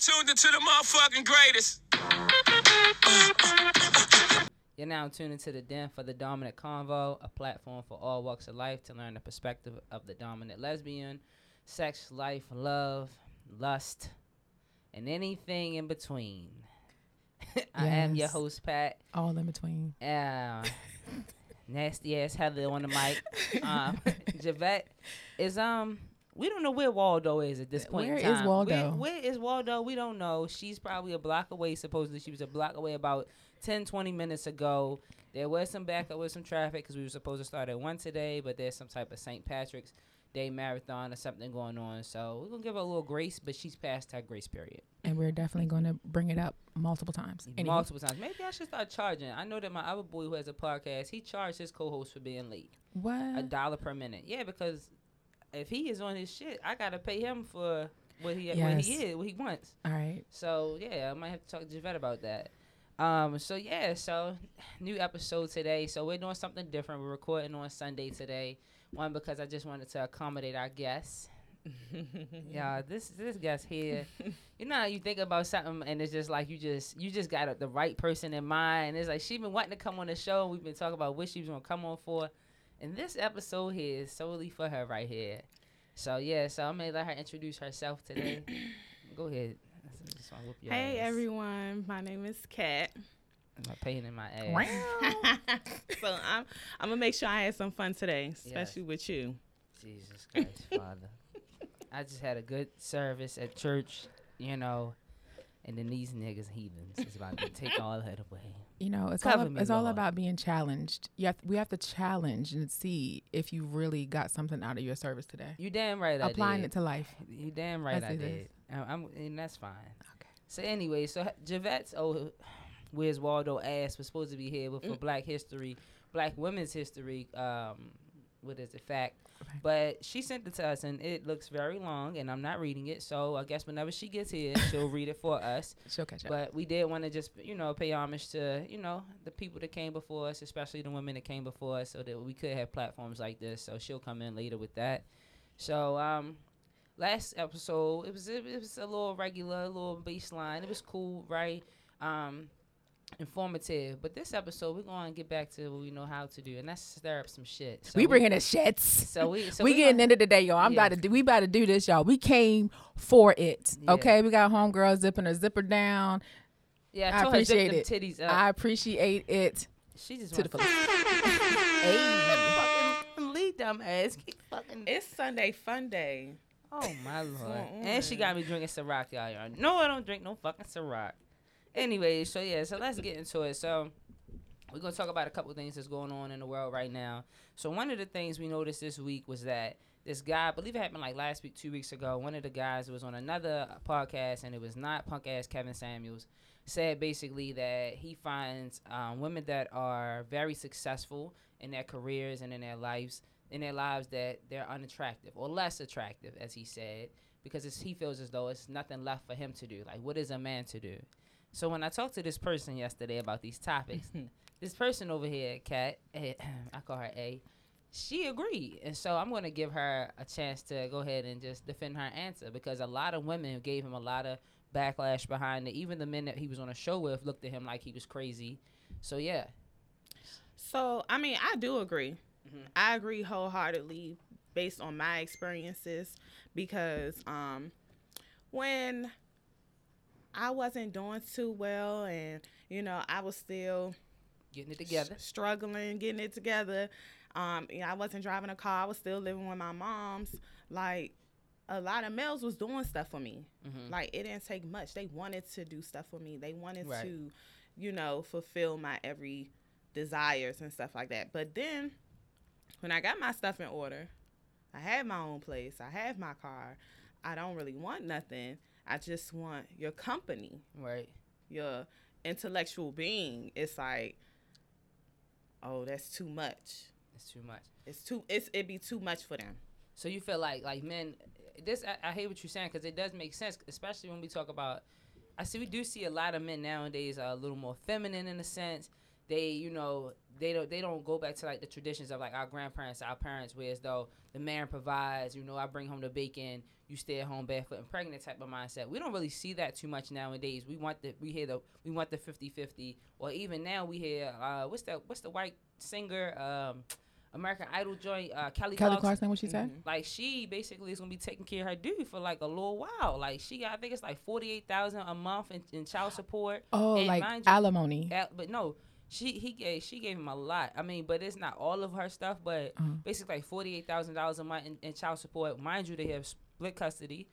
tuned into the motherfucking greatest. You're now tuned into the Den for the Dominant Convo, a platform for all walks of life to learn the perspective of the dominant lesbian, sex, life, love, lust, and anything in between. I am your host, Pat. All in between. Uh, nasty ass Heather on the mic. Um, Javette is um. We don't know where Waldo is at this point. in Where is. Waldo? Where, where is Waldo? We don't know. She's probably a block away. Supposedly, she was a block away about 10, 20 minutes ago. There was some backup with some traffic because we were supposed to start at one today, but there's some type of St. Patrick's Day marathon or something going on. So we're gonna give her a little grace, but she's past her grace period. And we're definitely going to bring it up multiple times. Anywho. multiple times. Maybe I should start charging. I know that my other boy who has a podcast, he charged his co-host for being late, What? a dollar per minute. Yeah, because if he is on his shit, I gotta pay him for what he what he is, what he wants. All right. So yeah, I might have to talk to Javette about that. Um, so yeah, so new episode today. So we're doing something different. We're recording on Sunday today. One because I just wanted to accommodate our guests. yeah, this this guest here. You know how you think about something and it's just like you just you just got a, the right person in mind. And it's like she been wanting to come on the show. We've been talking about what she was gonna come on for, and this episode here is solely for her right here. So yeah, so I'm gonna let her introduce herself today. Go ahead. Just whoop your Hey ass. everyone, my name is Kat. I'm pain in my ass. so I'm I'm gonna make sure I had some fun today, especially with you. Jesus Christ, Father. I just had a good service at church, you know, and then these niggas heathens is about to take all that away. You know, it's Cover all, me, it's all about being challenged. You have, we have to challenge and see if you really got something out of your service today. You damn right I Applying it to life. You damn right As I did. I'm, I'm, and that's fine. Okay. So anyway, so Javette's oh, where's Waldo ass was supposed to be here with for Black History, Black Women's History. Um, what is it? Fact. Right. But she sent it to us, and it looks very long, and I'm not reading it. So I guess whenever she gets here, she'll read it for us. She'll catch up. But we did want to just, you know, pay homage to, you know, the people that came before us, especially the women that came before us, so that we could have platforms like this. So she'll come in later with that. So, um, last episode, it was it, was a little regular, a little baseline. It was cool, right? Um, informative. But this episode, we're going to get back to what we know how to do, and that's stir up some shit. So we bringing the shits. So we, so we we getting gonna- into the day, y'all. I'm Yeah. about to do. We about to do this, y'all. We came for it. Yeah. Okay, we got homegirl zipping her zipper down. Yeah, I, I told her zip appreciate it. titties up. I appreciate it. she just to the wants Hey, fucking lead dumb ass. Keep fucking. It's Sunday Fun Day. Oh my lord! going And she got me drinking Ciroc, y'all. y'all. No, I don't drink no fucking Ciroc. Anyway, so yeah, so let's get into it. So we're gonna talk about a couple things that's going on in the world right now. So one of the things we noticed this week was that this guy, I believe it happened like last week, two weeks ago. One of the guys was on another podcast, and it was not punk ass Kevin Samuels. Said basically that he finds um, women that are very successful in their careers and in their lives, in their lives that they're unattractive or less attractive, as he said, because he feels as though it's nothing left for him to do. Like, what is a man to do? So when I talked to this person yesterday about these topics, this person over here, Kat, I call her A, she agreed. And so I'm going to give her a chance to go ahead and just defend her answer because a lot of women gave him a lot of backlash behind it. Even the men that he was on a show with looked at him like he was crazy. So yeah, So I mean, I do agree. Mhm. I agree wholeheartedly based on my experiences because um, when I wasn't doing too well and you know I was still getting it together. s- struggling, getting it together. Um, you know, I wasn't driving a car. I was still living with my mom's. Like a lot of males was doing stuff for me. Mhm. Like it didn't take much. They wanted to do stuff for me. They wanted Right. to, you know, fulfill my every desires and stuff like that. But then when I got my stuff in order, I had my own place. I have my car. I don't really want nothing. I just want your company Right. your intellectual being, it's like, oh, that's too much. It's too much. It's too. It's it be too much for them. So you feel like like men, this I, I hate what you're saying because it does make sense, especially when we talk about. I see we do see a lot of men nowadays are a little more feminine in a sense. they you know they don't they don't go back to like the traditions of like our grandparents, our parents, where as though the man provides. You know, I bring home the bacon, you stay at home barefoot and pregnant type of mindset. We don't really see that too much nowadays. We want the we hear the we want the 50-50 or even now we hear uh what's that what's the white singer um American Idol joint uh Kelly, Kelly Clarkson. Clarkson, what she said? Like she basically is gonna be taking care of her dude for like a little while. Like she got I think it's like forty eight thousand a month in, in child support. Oh, And like alimony. Al- but no, she he gave she gave him a lot. I mean, but it's not all of her stuff. But Uh-huh. basically, like forty eight thousand dollars a month in, in child support. Mind you, they have split custody.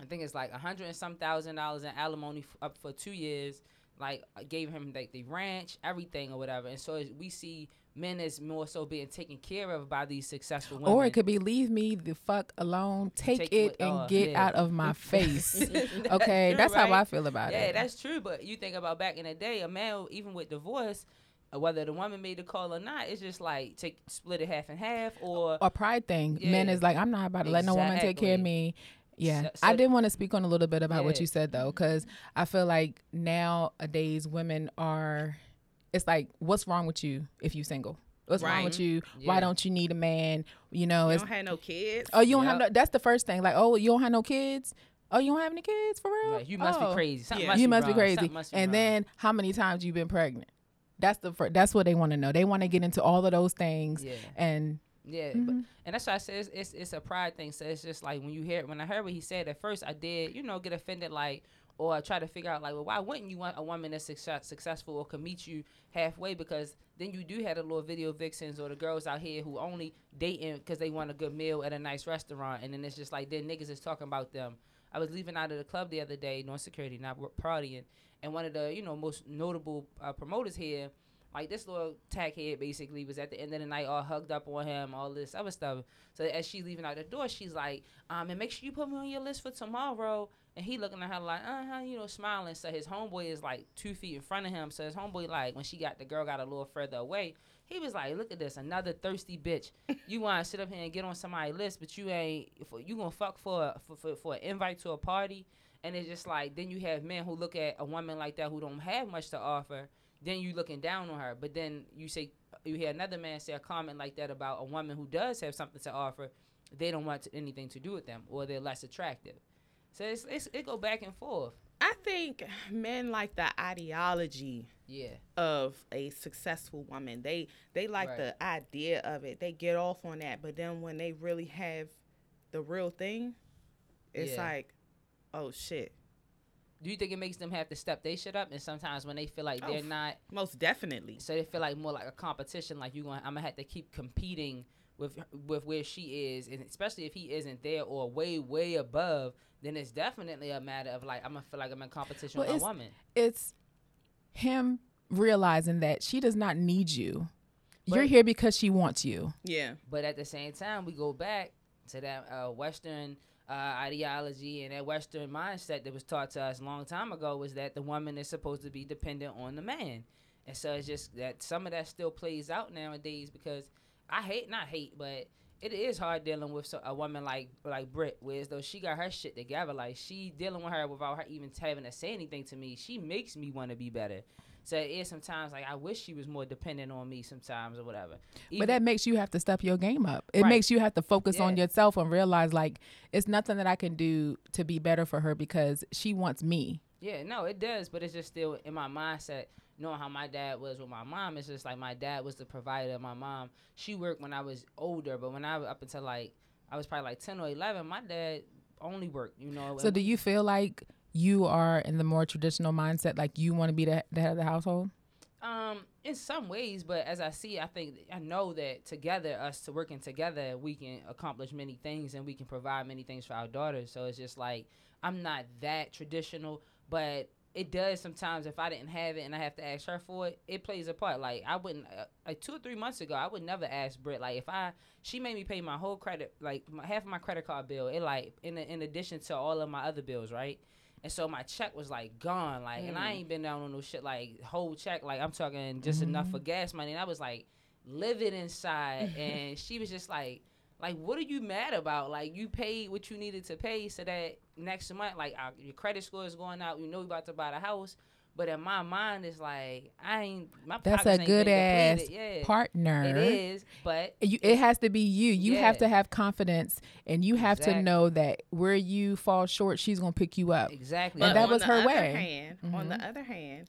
I think it's like a hundred and some thousand dollars in alimony f- up for two years. Like gave him like the ranch, everything or whatever. And so we see men is more so being taken care of by these successful women. Or it could be leave me the fuck alone, take, Take it and uh, get yeah. out of my face. That's okay, true, that's how? I feel about yeah, it. Yeah, that's true. But you think about back in the day, a man, even with divorce, uh, whether the woman made the call or not, it's just like take split it half and half, or a pride thing. Men is like, I'm not about to let no woman take care of me. Yeah, So- I so- did want to speak on a little bit about what you said though, because I feel like nowadays women are. It's like, what's wrong with you if you single? What's wrong with you? Why don't you need a man? You know, You it's don't have no kids. oh, you don't have no. That's the first thing. Like, oh, you don't have no kids. Oh, you don't have any kids for real? like, you must Oh. be crazy. Something Yeah. must you be must be crazy. Must be and wrong. then how many times you been pregnant? That's the fir- that's what they want to know. They want to get into all of those things. yeah, And yeah, Mm-hmm. but, and that's why I said it's, it's it's a pride thing. So it's just like when you hear when I heard what he said at first, I did you know get offended like. Or try to figure out like, well, why wouldn't you want a woman that's success, successful or can meet you halfway? Because then you do have the little video vixens or the girls out here who only dating because they want a good meal at a nice restaurant, and then it's just like then niggas is talking about them. I was leaving out of the club the other day, no security, not partying, and one of the you know most notable uh, promoters here, like this little tackhead basically was at the end of the night all hugged up on him, all this other stuff. So as she's leaving out the door, she's like, um, and make sure you put me on your list for tomorrow. And he looking at her like, uh huh, you know, smiling. So his homeboy is like two feet in front of him. So his homeboy like when she got the girl got a little further away, he was like, look at this, another thirsty bitch. You want to sit up here and get on somebody's list, but you ain't. You gonna fuck for, a- for for for an invite to a party. And it's just like then you have men who look at a woman like that who don't have much to offer. Then you looking down on her. But then you say you hear another man say a comment like that about a woman who does have something to offer. They don't want to, anything to do with them, or they're less attractive. So it's, it's it go back and forth. I think men like the ideology Yeah, of a successful woman. They they like Right. the idea of it. They get off on that, but then when they really have the real thing, it's Yeah. like, oh shit. do you think it makes them have to step their shit up? And sometimes when they feel like Oh, they're not, Most definitely. so they feel like more like a competition. Like you going, I'm gonna have to keep competing with with where she is, and especially if he isn't there or way way above, then it's definitely a matter of like I'm gonna feel like I'm in competition Well, with a woman. it's him realizing that she does not need you. You're here because she wants you. Yeah. But at the same time, we go back to that uh, Western uh, ideology and that Western mindset that was taught to us a long time ago was that the woman is supposed to be dependent on the man. And so it's just that some of that still plays out nowadays because I hate, not hate, but it is hard dealing with a woman like like Britt, whereas though she got her shit together, like she dealing with her without her even having to say anything to me. She makes me want to be better. So it is sometimes like I wish she was more dependent on me sometimes or whatever. but that makes you have to step your game up. It Right. makes you have to focus on yourself and realize like it's nothing that I can do to be better for her because she wants me. Yeah, no, it does, but it's just still in my mindset. Knowing how my dad was with my mom, it's just like my dad was the provider. My mom, she worked when I was older, but when I was up until like I was probably like ten or eleven, my dad only worked. You know. So do you feel like you are in the more traditional mindset, like you want to be the, the head of the household? Um, in some ways, but as I see, I think I know that together, us to working together, we can accomplish many things and we can provide many things for our daughters. So it's just like I'm not that traditional, but it does sometimes if I didn't have it and I have to ask her for it, it plays a part. Like I wouldn't uh, like two or three months ago, I would never ask Britt. Like if I she made me pay my whole credit, like my, half of my credit card bill. It like in in addition to all of my other bills, right? And so my check was like gone, like, and I ain't been down on no shit like whole check, like I'm talking just enough for gas money. And I was like livid inside, and she was just like, like, what are you mad about? Like you paid what you needed to pay, so that next month, like our, your credit score is going out. You know you about to buy the house. But in my mind, it's like I ain't. My That's a good ass. Yeah, partner. It is, but You, it has to be you. You have to have confidence, and you have Exactly. to know that where you fall short, she's gonna pick you up. exactly. And But that on was the her other way. Hand, On the Mhm. other hand,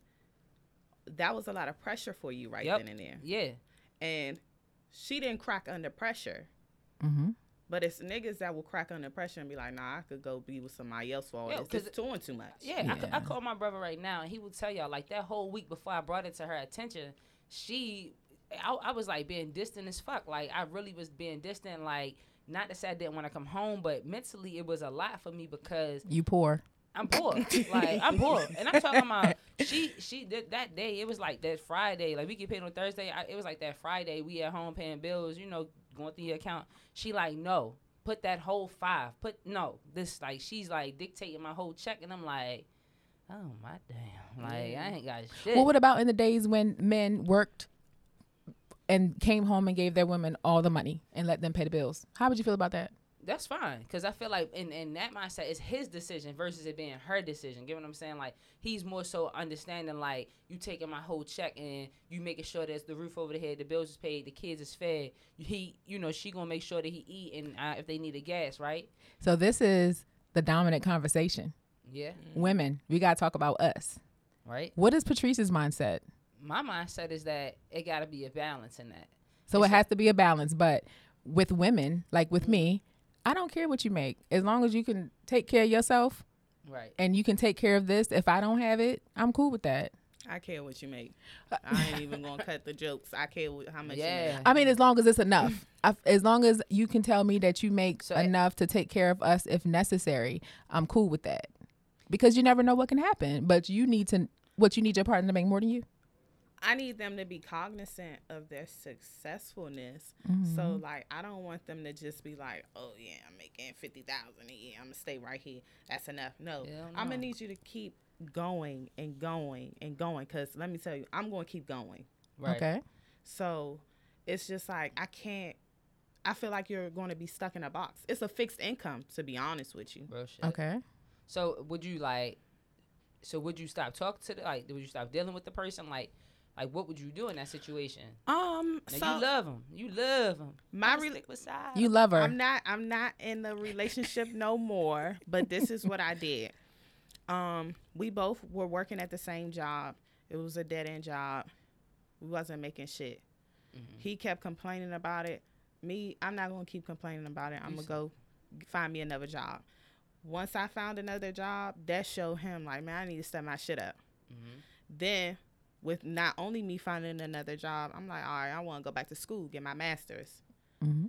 that was a lot of pressure for you right Yep. then and there, yeah, and she didn't crack under pressure. Mm-hmm. But it's niggas that will crack under pressure and be like, "Nah, I could go be with somebody else for all Yo, this. 'cause It's doing too much." Yeah, I Yeah. call my brother right now, and he would tell y'all like that whole week before I brought it to her attention, she, I, I was like being distant as fuck. Like I really was being distant. Like not to say I didn't want to come home, but mentally it was a lot for me because You poor. I'm poor. like I'm poor, and I'm talking about she. She did that day. It was like that Friday. Like we get paid on Thursday. I, it was like that Friday. We at home paying bills. You know, going through your account. She like no, put that whole five. Put no. This like she's like dictating my whole check, and I'm like, oh my damn. Like I ain't got shit. Well, what about in the days when men worked and came home and gave their women all the money and let them pay the bills? How would you feel about that? That's fine because I feel like in, in that mindset, it's his decision versus it being her decision. Get what I'm saying? Like he's more so understanding like you taking my whole check and you making sure there's the roof over the head, the bills is paid, the kids is fed. He, you know, she gonna make sure that he eat and uh, if they need a gas, right? So this is the dominant conversation. Yeah, Women, we gotta talk about us. right. What is Patrice's mindset? My mindset is that it got to be a balance in that. So It's it has to be a balance. But with women, like with me, I don't care what you make. As long as you can take care of yourself Right. and you can take care of this, if I don't have it, I'm cool with that. I care what you make. I ain't even gonna cut the jokes. I care what, how much. You Yeah. make. I mean, as long as it's enough. I, as long as you can tell me that you make So, eh, enough to take care of us if necessary, I'm cool with that. Because you never know what can happen. But you need to, what you need your partner to make more than you. I need them to be cognizant of their successfulness. Mm-hmm. So like I don't want them to just be like, Oh yeah, I'm making fifty thousand a year, I'm gonna stay right here. That's enough. No. Hell I'm gonna no. need you to keep going and going and going because let me tell you, I'm gonna keep going. Right. Okay. So it's just like I can't I feel like you're going to be stuck in a box. It's a fixed income, to be honest with you. Real shit. Okay. So would you like? So would you stop talking to the like? Would you stop dealing with the person? Like, like what would you do in that situation? Um, Now so you love him. You love him. My I'ma rela- You love her. I'm not I'm not in the relationship no more, but this is what I did. Um, we both were working at the same job. It was a dead end job. We wasn't making shit. Mm-hmm. He kept complaining about it. Me, I'm not gonna keep complaining about it. I'm gonna go find me another job. Once I found another job, that showed him like, man, I need to step my shit up. Mm-hmm. Then, with not only me finding another job, I'm like, all right, I want to go back to school, get my master's hmm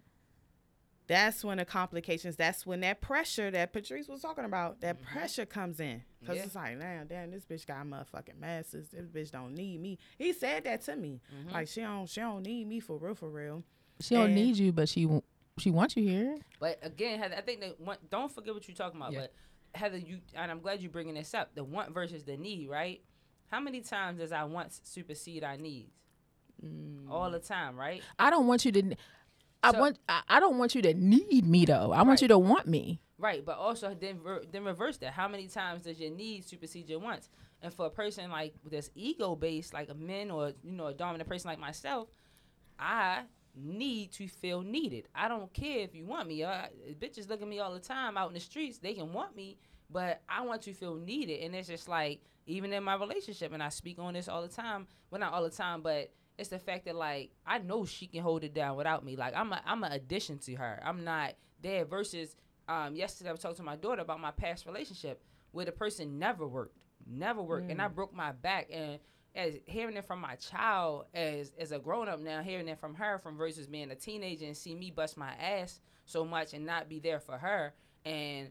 that's when the complications that's when that pressure that patrice was talking about that pressure comes in because Yeah. it's like damn damn this bitch got motherfucking masters this bitch don't need me he said that to me like she don't she don't need me for real for real She don't need you, but she w- she wants you here. But again, Heather, I think that one, don't forget what you're talking about. Yeah. But Heather, you and I'm glad you're bringing this up. The want versus the need, right? How many times does I want supersede our needs? All the time, right? I don't want you to. I So- want. I, I don't want you to need me though. I want you to want me. Right, but also then then reverse that. How many times does your need supersede your wants? And for a person like that's ego based, like a man or you know a dominant person like myself, I need to feel needed. I don't care if you want me. Uh, bitches look at me all the time out in the streets. They can want me, but I want to feel needed. And it's just like even in my relationship, and I speak on this all the time. Well, not all the time, but it's the fact that like I know she can hold it down without me. Like I'm a I'm an addition to her. I'm not there. Versus um, yesterday I was talking to my daughter about my past relationship where the person never worked, never worked, and I broke my back. And as hearing it from my child as as a grown up now, hearing it from her from versus being a teenager and see me bust my ass so much and not be there for her and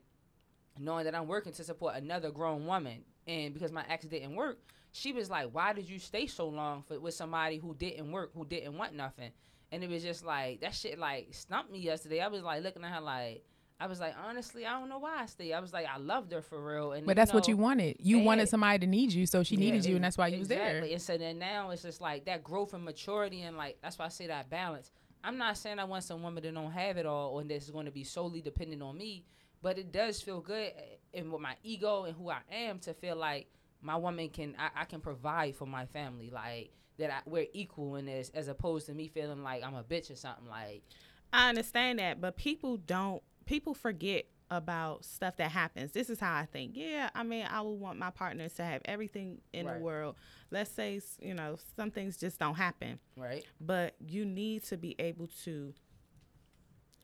knowing that I'm working to support another grown woman, and because my ex didn't work, she was like, "Why did you stay so long for with somebody who didn't work, who didn't want nothing?" And it was just like that shit like stumped me yesterday. I was like looking at her like. I was like, honestly, I don't know why I stayed. I was like, I loved her for real. And But that's what you wanted. You wanted somebody to need you, so she yeah, needed you, and that's why you was there. exactly. And so then now it's just like that growth and maturity, and like that's why I say that balance. I'm not saying I want some woman that don't have it all, or that's going to be solely dependent on me, but it does feel good, eh, and with my ego and who I am, to feel like my woman can I, I can provide for my family like that I, we're equal in this as opposed to me feeling like I'm a bitch or something like I understand that, but people don't. People forget about stuff that happens. This is how I think. Yeah, I mean, I would want my partners to have everything in Right. the world. Let's say, you know, some things just don't happen, right but you need to be able to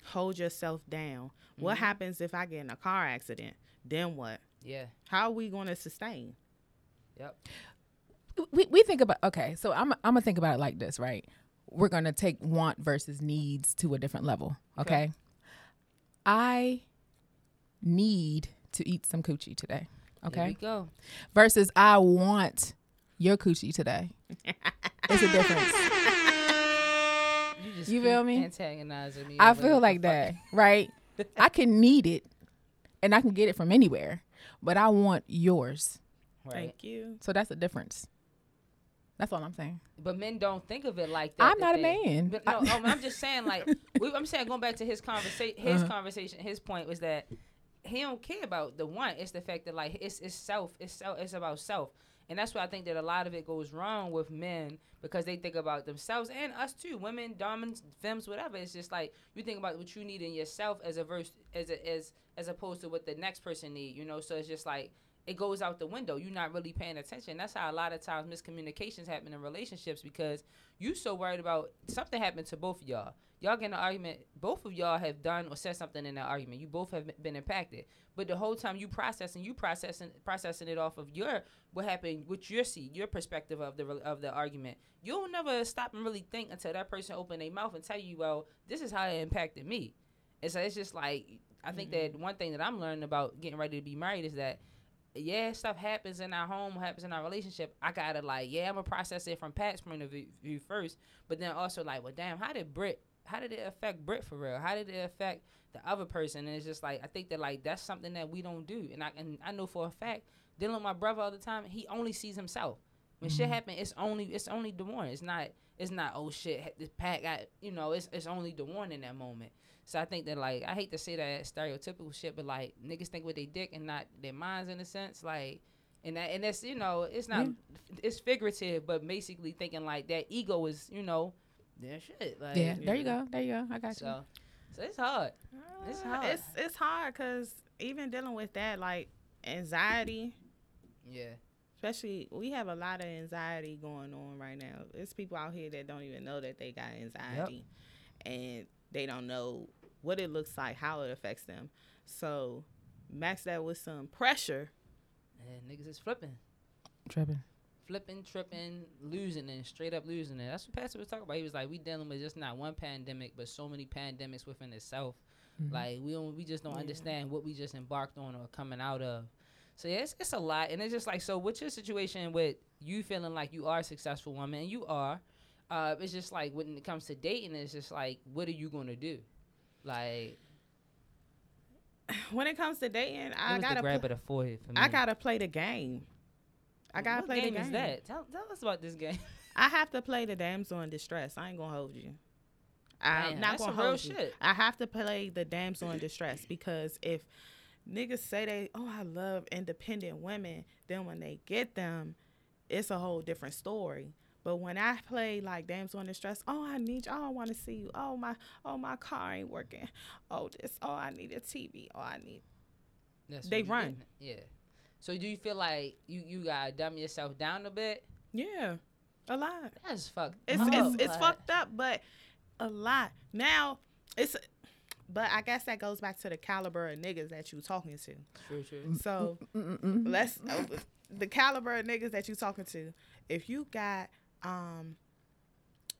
hold yourself down. What mm-hmm. happens if I get in a car accident? Then what? yeah. How are we going to sustain? yep. We, we think about okay so i'm i'm gonna think about it like this right? We're gonna take want versus needs to a different level okay, i need to eat some coochie today There okay? we go. Versus i want your coochie today. It's a difference. you just You feel me? antagonizing me i feel like that right i can need it and i can get it from anywhere but i want yours right Thank you. so that's the difference that's all i'm saying But men don't think of it like that. I'm that not a man. But no, um, I'm just saying, like, we, I'm saying, going back to his conversation, his Uh-huh. conversation, his point was that he don't care about the one. It's the fact that like it's it's self, it's self, it's about self, and that's why I think that a lot of it goes wrong with men because they think about themselves and us too, women, dominants, femmes, whatever. It's just like you think about what you need in yourself as a verse, as a, as as opposed to what the next person need. You know, so it's just like it goes out the window. You're not really paying attention. That's how a lot of times miscommunications happen in relationships because you so worried about something happened to both of y'all. Y'all get in an argument. Both of y'all have done or said something in that argument. You both have been impacted. But the whole time you processing, you processing, processing it off of your what happened, what your see, your perspective of the of the argument. You'll never stop and really think until that person open their mouth and tell you, well, this is how it impacted me. And so it's just like I think that mm-hmm. one thing that I'm learning about getting ready to be married is that yeah, stuff happens in our home, happens in our relationship. I gotta like, yeah, I'm gonna process it from Pat's point of view, view first, but then also like, well, damn, how did Brit, how did it affect Brit for real? How did it affect the other person? And it's just like, I think that like that's something that we don't do, and I and I know for a fact, dealing with my brother all the time, he only sees himself. When shit mm-hmm. happen, it's only it's only the one. It's not it's not oh shit, this pack got you know. It's it's only the one in that moment. So I think that like I hate to say that stereotypical shit, but like niggas think with their dick and not their minds in a sense, like and that and that's you know it's not it's figurative, but basically thinking like that ego is you know their shit. Like yeah there you go there you go i got you So so it's hard. It's hard. It's it's hard because even dealing with that, like anxiety, Yeah. especially we have a lot of anxiety going on right now. There's people out here that don't even know that they got anxiety, and they don't know what it looks like, how it affects them. So max that with some pressure. And niggas is flipping. tripping flipping, tripping, losing it, straight up losing it. That's what Pastor was talking about. He was like, we dealing with just not one pandemic, but so many pandemics within itself. Like we don't, we just don't understand what we just embarked on or coming out of. So yeah, it's, it's a lot, and it's just like so. What's your situation with you feeling like you are a successful woman? And you are. Uh, it's just like when it comes to dating, it's just like, what are you gonna do? Like, When it comes to dating, I gotta grab pl- of the forehead for me. I gotta play the game. I gotta what play game the game. is that? Tell, tell us about this game. I have to play the damsel in distress. I ain't gonna hold you. I'm Damn, not gonna hold you. shit. I have to play the damsel in distress because if niggas say they, oh, I love independent women, then when they get them, it's a whole different story. But when I play like damsel in distress, oh, I need you. Oh, I want to see you. Oh my, oh my car ain't working. Oh this. Oh, I need a TV. Oh, I need. That's They run. Yeah. So do you feel like you you gotta dumb yourself down a bit? Yeah, a lot. That's fucked. It's up, it's it's oh, fucked up, but a lot. Now it's but I guess that goes back to the caliber of niggas that you talking to. True, true. So mm, mm, mm, let's uh, the caliber of niggas that you talking to. If you got um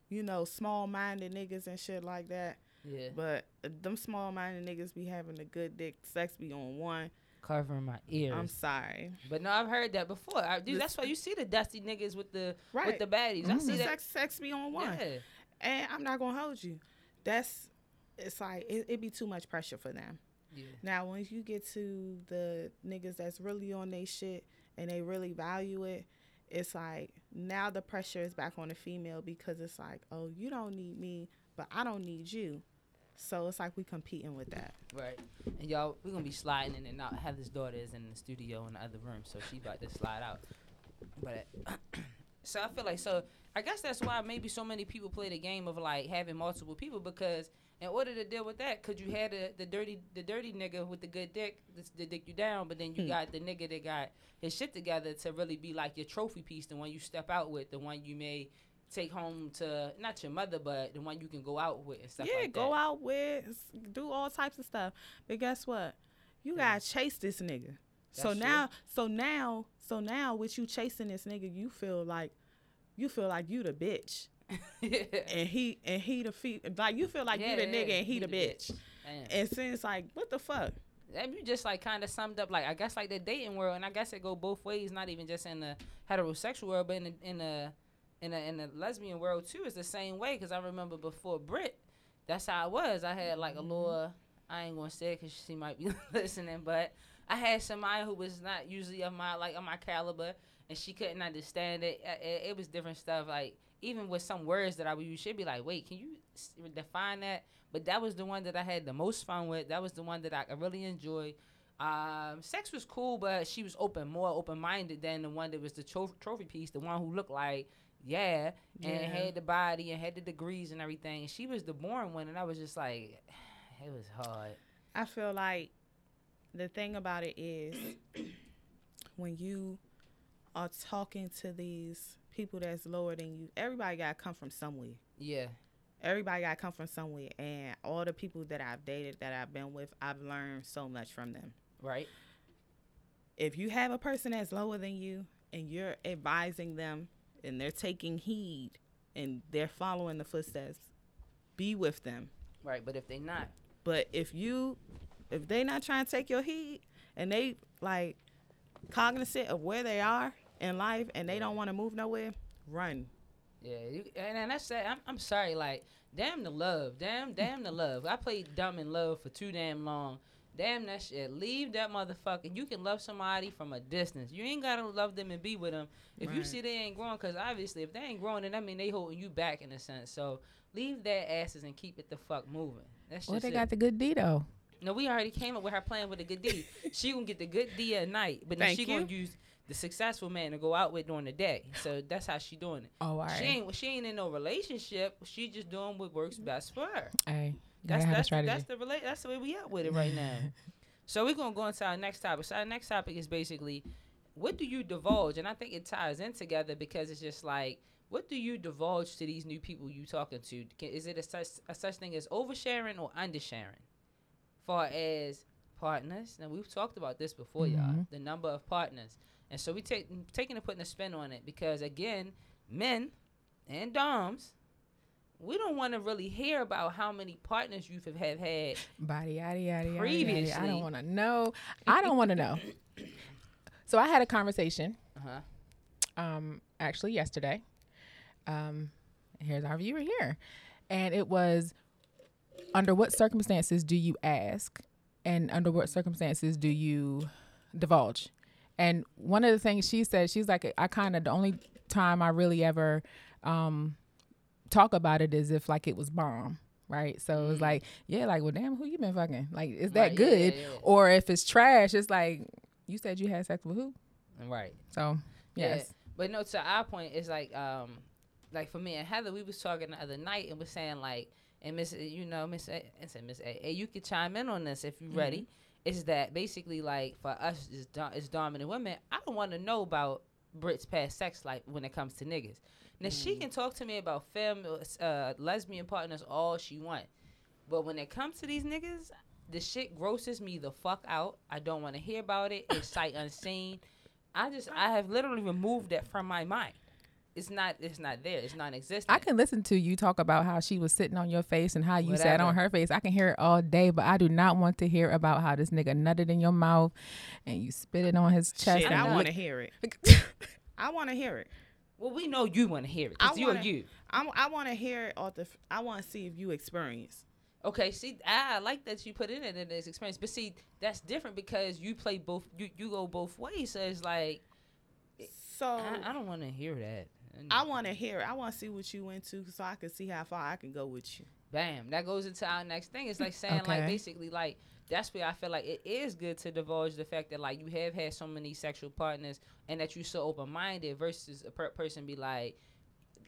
you know small minded niggas and shit like that, Yeah. but them small minded niggas be having a good dick, sex be on one. Covering my ears. I'm sorry. but no, I've heard that before. I, dude, that's why you see the dusty niggas with the with the baddies. I mm-hmm. see that. sex sex be on one. Yeah. And I'm not gonna hold you. That's it's like it, it be too much pressure for them. Yeah. Now, once you get to the niggas that's really on they shit and they really value it, it's like now the pressure is back on the female because it's like, oh, you don't need me, but I don't need you. So it's like we competing with that. Right. And y'all, we're gonna be sliding in and out. Heather's daughter is in the studio in the other room, so she about to slide out. But so I feel like so I guess that's why maybe so many people play the game of like having multiple people because in order to deal with that, could you had the, the dirty the dirty nigga with the good dick that's to dick you down, but then you hmm. got the nigga that got his shit together to really be like your trophy piece, the one you step out with, the one you may take home to not your mother, but the one you can go out with and stuff yeah, like go that. out with, do all types of stuff. But guess what? You gotta chase this nigga. so That's true. now, so now, so now, with you chasing this nigga, you feel like, you feel like you the bitch, and he and he the feet. Like you feel like Yeah, you the yeah, nigga yeah, and he, the bitch. Damn. And since like, what the fuck? That you just like kind of summed up like I guess like the dating world, and I guess it go both ways. Not even just in the heterosexual world, but in the in the in the, in the lesbian world too. It's the same way because I remember before Brit, that's how it was. I had like a little. I ain't gonna say because she might be listening, but I had somebody who was not usually of my like of my caliber, and she couldn't understand it. Uh, It, it was different stuff. Like even with some words that I would use, she'd be like, "Wait, can you define that?" But that was the one that I had the most fun with. That was the one that I really enjoyed. Um, sex was cool, but she was open, more open minded than the one that was the tro- trophy piece, the one who looked like yeah, and had the body and had the degrees and everything. She was the born one, and I was just like, it was hard. I feel like the thing about it is when you are talking to these people that's lower than you, everybody got to come from somewhere. Yeah, Everybody got to come from somewhere. And all the people that I've dated, that I've been with, I've learned so much from them. right. If you have a person that's lower than you and you're advising them and they're taking heed and they're following the footsteps, be with them. Right, but if they not, But if you, if they not trying to take your heed and they like cognizant of where they are in life and they don't want to move nowhere, run. yeah, you, and, and that's that. I'm, I'm sorry, like, damn the love, damn, damn the love. I played dumb in love for too damn long. Damn that shit. Leave that motherfucker. You can love somebody from a distance. You ain't gotta love them and be with them. If you see they ain't growing, cause obviously if they ain't growing, then I mean they holding you back in a sense. So leave their asses and keep it the fuck moving. That's just Well, they it. got the good D though. No, we already came up with her plan with a good D. she gonna get the good D at night, but then she gonna use the successful man to go out with during the day. So that's how she doing it. Oh, all She ain't she ain't in no relationship. She just doing what works best for her. Hey, That's that's that's the relate. That's the way we up with it right now. so we're gonna go into our next topic. So our next topic is basically, what do you divulge? And I think it ties in together because it's just like, what do you divulge to these new people you talking to? Is it a such a such thing as oversharing or undersharing? Far as partners, now we've talked about this before, y'all. Mhm. The number of partners, and so we take taking and putting a spin on it because again, men and doms. We don't want to really hear about how many partners you have have had Body yada yada yada. I don't want to know. I don't want to know. So I had a conversation, Uh-huh. um, actually yesterday. Um, here's our viewer here, and it was under what circumstances do you ask, and under what circumstances do you divulge? And one of the things she said, she's like, I kind of the only time I really ever um, talk about it as if like it was bomb. Right, so it was like, yeah, like, well, damn, who you been fucking? Like, is that. Right, good? yeah, yeah. Or if it's trash, it's like, you said you had sex with who? Right. So, yes, But no, to our point, it's like, um, like for me and Heather, we was talking the other night and we're saying like, and Miss, you know, Miss, A, I said Miss A, hey, you could chime in on this if you're ready. Is that basically like for us as, do- as dominant women? I don't want to know about Brit's past sex life when it comes to niggas. Now she can talk to me about femme, uh, lesbian partners all she want, but when it comes to these niggas, the shit grosses me the fuck out. I don't want to hear about it. It's sight unseen. I just I have literally removed that from my mind. It's not it's not there. It's non-existent. I can listen to you talk about how she was sitting on your face and how you sat on her face. I can hear it all day, but I do not want to hear about how this nigga nutted in your mouth and you spit it on his chest. Shit, and I want to hear it. I want to hear it. Well, we know you want to hear it I because you're wanna- you. I'm, I want to hear it off the. f- I want to see if you experience. Okay, see, I like that you put in it in this experience, but see, that's different because you play both. You you go both ways, so it's like eh, So I, I don't want to hear that. I want to hear. it. I want to see what you went to, so I can see how far I can go with you. Bam, that goes into our next thing. It's like saying like basically like that's where I feel like it is good to divulge the fact that like you have had so many sexual partners and that you're so open minded versus a per- person be like,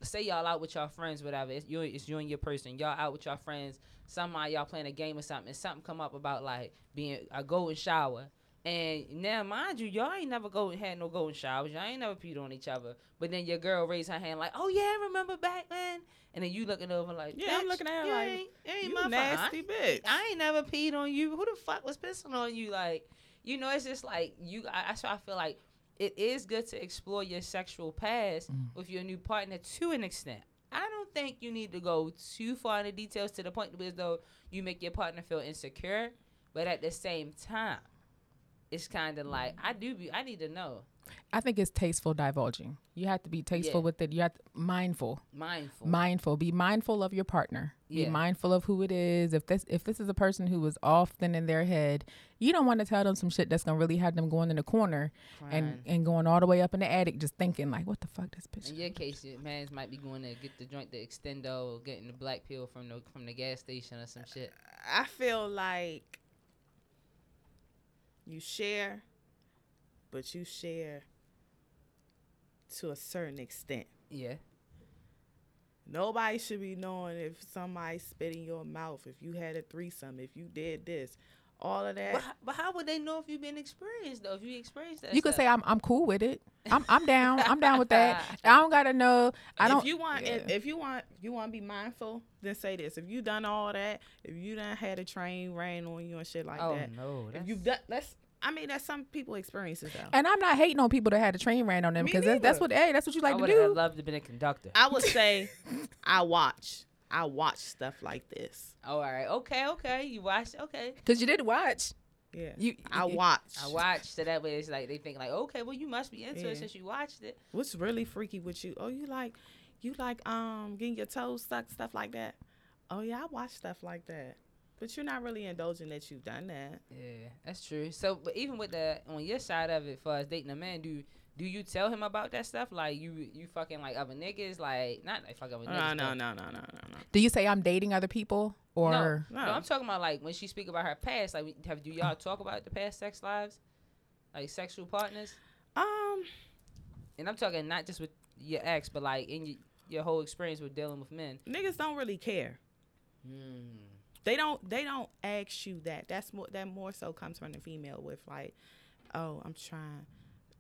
say y'all out with y'all friends, whatever. It's you, it's you and your person. Y'all out with y'all friends. Somehow y'all playing a game or something, and something come up about like being a golden shower. And now, mind you, y'all ain't never go had no golden showers. Y'all ain't never peed on each other. But then your girl raised her hand like, "Oh yeah, I remember back then." And then you looking over like, Yeah, I'm looking at her like, ain't, ain't you my nasty bitch. I ain't never peed on you. Who the fuck was pissing on you? Like, you know, it's just like you. I, that's why I feel like it is good to explore your sexual past Mm. with your new partner to an extent. I don't think you need to go too far in the details to the point where though you make your partner feel insecure. But at the same time, it's kind of like I do. Be, I need to know. I think it's tasteful divulging. You have to be tasteful Yeah. with it. You have to mindful. Mindful. mindful be mindful of your partner be mindful of who it is if this if this is a person who is often in their head you don't want to tell them some shit that's gonna really have them going in the corner and Crying. and going all the way up in the attic just thinking like what the fuck this bitch In your case, your man's might be going to get the joint, the extendo, or getting the black pill from the from the gas station or some shit. I feel like you share, but you share to a certain extent. Yeah. Nobody should be knowing if somebody spit in your mouth, if you had a threesome, if you did this, all of that. But, but how would they know if you've been experienced though? If you experienced that, you could say I'm I'm cool with it. I'm I'm down. I'm down with that. I don't gotta know. I don't. if you want, if, yeah. if you want, you want to be mindful. Then say this: If you done all that, if you done had a train rain on you and shit like oh that, no, if that's, you've done, that's. I mean, that's some people experiences though. and I'm not hating on people that had a train ran on them because that's, that's what hey that's what you like I to would have do. loved to been a conductor. I would say, I watch. I watch stuff like this. oh, all right, okay, okay. You watched, okay. Because you did watch. Yeah, You I you- watch. I watched, so that way it's like they think like, okay, well you must be into Yeah. it since you watched it. What's really freaky with you? Oh, you like, you like um getting your toes stuck, stuff like that. Oh yeah, I watch stuff like that. But you're not really indulging that you've done that. Yeah, that's true. So, but even with the on your side of it, for us dating a man, do do you tell him about that stuff? Like you you fucking like other niggas, like not like fucking other No, niggas. no, no, no, no, no, no. Do you say I'm dating other people or no, no, I'm talking about like when she speak about her past. Like, have do y'all talk about the past sex lives, like sexual partners? Um, And I'm talking not just with your ex, but like in your, your whole experience with dealing with men. niggas don't really care. Mm. They don't. They don't ask you that. That's more. That more so comes from the female with like, oh, I'm trying.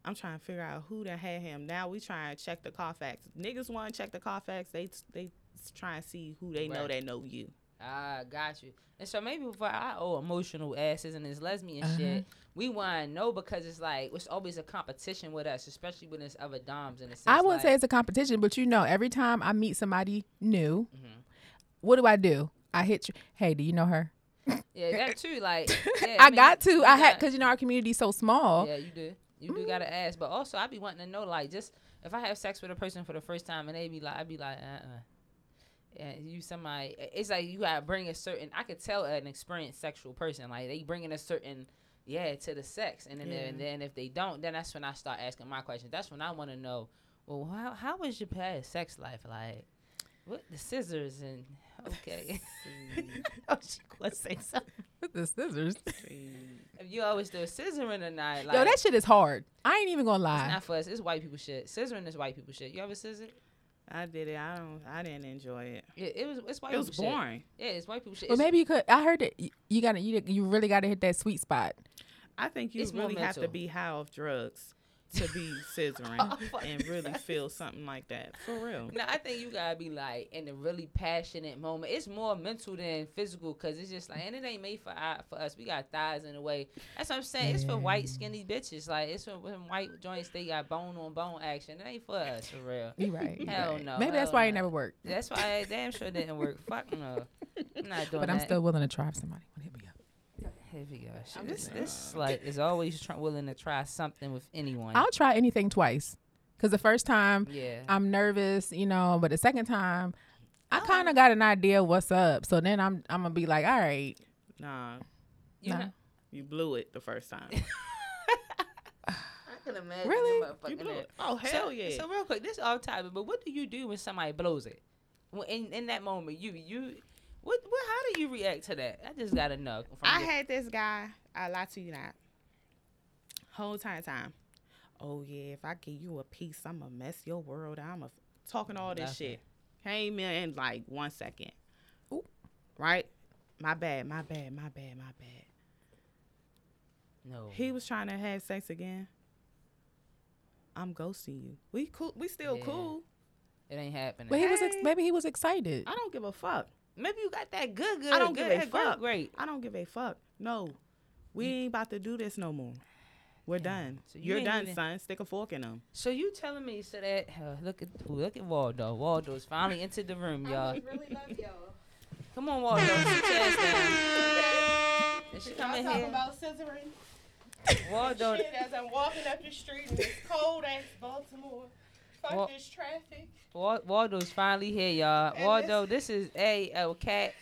I'm trying to figure out who that had him. Now we trying to check the Carfax. Niggas want to check the Carfax. They they try and see who they know Right. that know you. Ah, got you. And so maybe for our old emotional asses and this lesbian Uh-huh. shit, we want to know because it's like it's always a competition with us, especially when there's other doms in the sense. I wouldn't like, say it's a competition, but you know, every time I meet somebody new, Mhm. what do I do? I hit you. Hey, do you know her? yeah, that too. Like, yeah, I mean, got to. I had because you know our community's so small. Yeah, you do. You do gotta ask, but also I be wanting to know, like, just if I have sex with a person for the first time and they be like, I be like, uh, uh Yeah, you somebody. It's like you gotta bring a certain. I could tell an experienced sexual person, like they bringing a certain, yeah, to the sex, and then Yeah. and then if they don't, then that's when I start asking my questions. That's when I want to know, well, how how was your past sex life like? What the scissors and okay. oh, she was say something. With the scissors. If you always do scissoring or not, like Yo, that shit is hard. I ain't even gonna it's lie. not for us. It's white people shit. Scissoring is white people shit. You ever scissor? I did it. I don't. I didn't enjoy it. Yeah, it was. It's white It was people shit. boring. Yeah, it's white people shit. Well, It's- maybe you could. I heard that you, you gotta. You, you really gotta hit that sweet spot. I think you It's really have to be high off drugs to be scissoring Oh, and really feel something like that for real. No, I think you gotta be like in a really passionate moment. It's more mental than physical because it's just like, and it ain't made for for us. We got thighs in a way. That's what I'm saying. It's for white skinny bitches. Like it's for when white joints they got bone on bone action. It ain't for us for real. You right. Hell right. no, Maybe that's why it never worked. That's why damn sure didn't work. Fuck no. I'm not doing But I'm that. still willing to try somebody want to hit me up. Here we go. Shit, This this slut is always try, willing to try something with anyone. I'll try anything twice. Cause the first time yeah. I'm nervous, you know, but the second time I Oh. kind of got an idea what's up. So then I'm I'm gonna be like, all right, Nah, You nah. know- you blew it the first time. I can imagine. Really? the you blew it. Oh hell so, yeah. So real quick, this off topic, but what do you do when somebody blows it? When in, in that moment, you you What? What? How do you react to that? I just gotta know. I your- had this guy. I lie to you not. Whole time time. Oh yeah, if I give you a piece, I'ma mess your world. I'ma talking all this Nothing. shit. Came in in like one second. Ooh. Right. My bad. My bad. My bad. My bad. no. He was trying to have sex again. I'm ghosting you. We cool. We still Yeah. cool. it ain't happening. But he was ex- maybe he was excited. I don't give a fuck. Maybe you got that good, good. I don't good, give a good, fuck. Great. I don't give a fuck. No, we ain't about to do this no more. We're done. So you You're done, even- son. Stick a fork in them. So you telling me so that uh, look at ooh, look at Waldo. Waldo's finally into the room, y'all. really love y'all. Come on, Waldo. Sit your ass down. Did she come in here? about scissoring Waldo. shit as I'm walking up the street in this cold ass Baltimore. Fuck this traffic. Wa- Waldo's finally here, y'all. And Waldo, this is a a cat.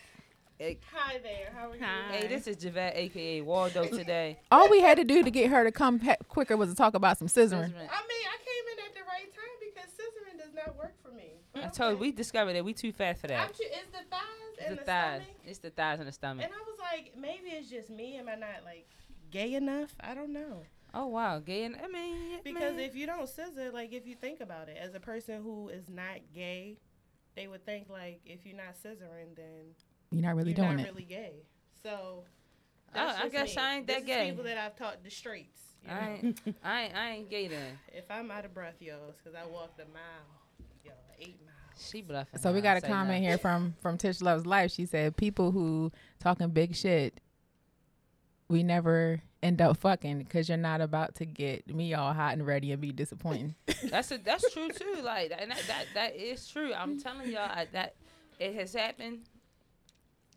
Hi there. How are you? Hi. Hey, this is Javette, aka Waldo today. All we had to do to get her to come pe- quicker was to talk about some scissoring. I mean, I came in at the right time because scissoring does not work for me. But I told you, we discovered that we too fast for that. ju- it's the thighs It's and the the, thighs. stomach. It's the thighs and the stomach. And I was like, maybe it's just me. Am I not like gay enough? I don't know. Oh wow, gay and I mean Because man. if you don't scissor, like if you think about it, as a person who is not gay, they would think like if you're not scissoring, then You're not really you're doing not it. really gay. So I- that's I guess me. I ain't This that is gay. People that I've taught the streets. you I know? ain't, I ain't, I ain't gay then. If I'm out of breath, y'all, because I walked a mile, y'all, eight miles. She bluffing. So we got a comment nothing. here from from Tish Loves Life. She said, "People who talking big shit, we never end up fucking because you're not about to get me all hot and ready and be disappointing." That's a, that's true too. Like and that, that that is true. I'm telling y'all I, that it has happened.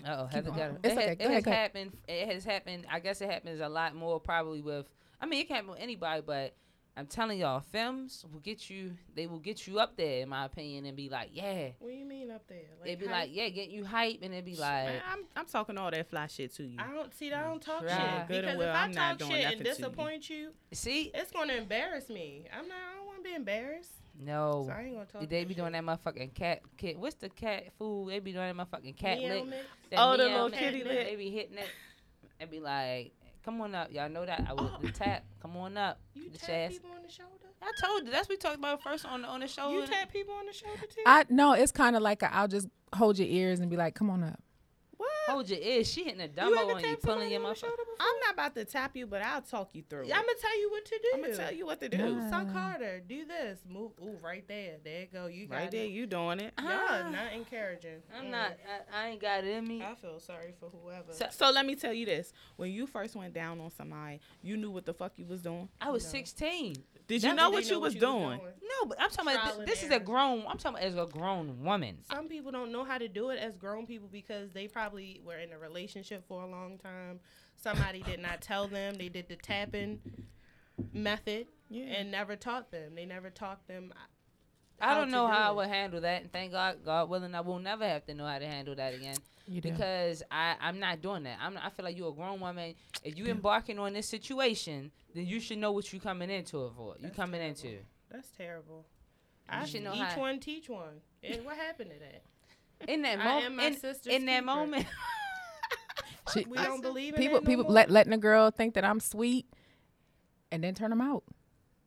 Oh, Heather got it. It's It, okay. has, it ahead, has happened. It has happened. I guess it happens a lot more probably with. I mean, it can happen with anybody, but I'm telling y'all, films will get you. They will get you up there, in my opinion, and be like, yeah. What do you mean up there? They be hype? like, yeah, get you hype, and they be like, Man, I'm I'm talking all that fly shit to you. I don't see. I don't talk Try. shit Good because well, if I I'm talk shit and to you. disappoint you, see, it's gonna embarrass me. I'm not. I don't want to be embarrassed. no. So I ain't gonna talk. They that be doing shit. that motherfucking cat, kid. What's the cat food? They be doing that motherfucking cat Meow lick. mix. That Oh, the little kitty lick. They be hitting it and be like, "Come on up, y'all know that I was the oh. tap. Come on up, You the tap chest." people on the shoulder. I told you that's what we talked about first on the on the show. You tap people on the shoulder too. I no, it's kind of like i I'll just hold your ears and be like, "Come on up." What? Hold your ears. She hitting a you Dumbo ever on you, pulling somebody your on the motherfucker. I'm not about to tap you, but I'll talk you through. I'm gonna tell you what to do. I'm gonna tell you what to do. Nah. Suck harder. Do this. Move. Ooh, right there. There you go. You got Right there, it. you doing it. Y'all Ah. not encouraging. I'm Mm. not. I, I ain't got it in me. I feel sorry for whoever. So- So let me tell you this: when you first went down on somebody, you knew what the fuck you was doing. I was No. 16. Did you That- know They what you was doing? No, but I'm talking about Trial th- and this is a grown. I'm talking about as a grown woman. Some people don't know how to do it as grown people because they probably were in a relationship for a long time. Somebody did not tell them. They did the tapping method Yeah. and never taught them. They never taught them. I don't know do how I would handle that, and thank God, God willing, I will never have to know how to handle that again. You do. because I I'm not doing that. I'm I feel like you're a grown woman. If you embarking on this situation, then you should know what you're coming into it for. You That's coming terrible. into. That's terrible. You I should know each how- one teach one. And what happened to that? In that moment, in, in that keeper. moment, She- We don't believe in people that no people more? let letting a girl think that I'm sweet, and then turn them out.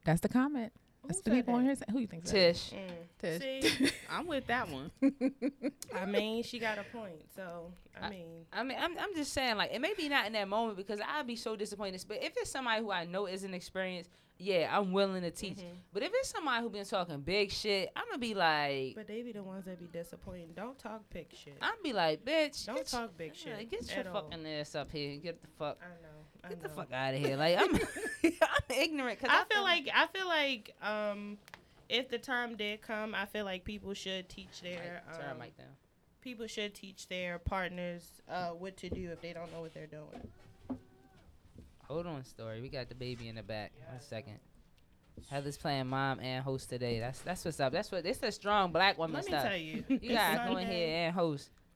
That's the comment. That's Who the said people on that? here. Say, who you think? Tish. Mm. that? See, Tish. I'm with that one. I mean, she got a point. So I I- mean, I mean, I'm, I'm just saying, like, it may be not in that moment because I'd be so disappointed. But if it's somebody who I know isn't experienced, yeah, I'm willing to teach. Mhm. But if it's somebody who been talking big shit, I'm gonna be like, but they be the ones that be disappointing. Don't talk big shit. I'm be like, bitch, Don't talk big your, shit. Get your at all. fucking ass up here get the fuck, I know. I get the fuck out of here. Like, I'm, I'm ignorant. Cause I feel like I feel like um, if the time did come, I feel like people should teach their um, mic down. people should teach their partners uh, what to do if they don't know what they're doing. Hold on, story. We got the baby in the back. One second. Heather's playing mom and host today. That's that's what's up. That's what this a strong black woman Let me stuff. tell you, you gotta go in here and host.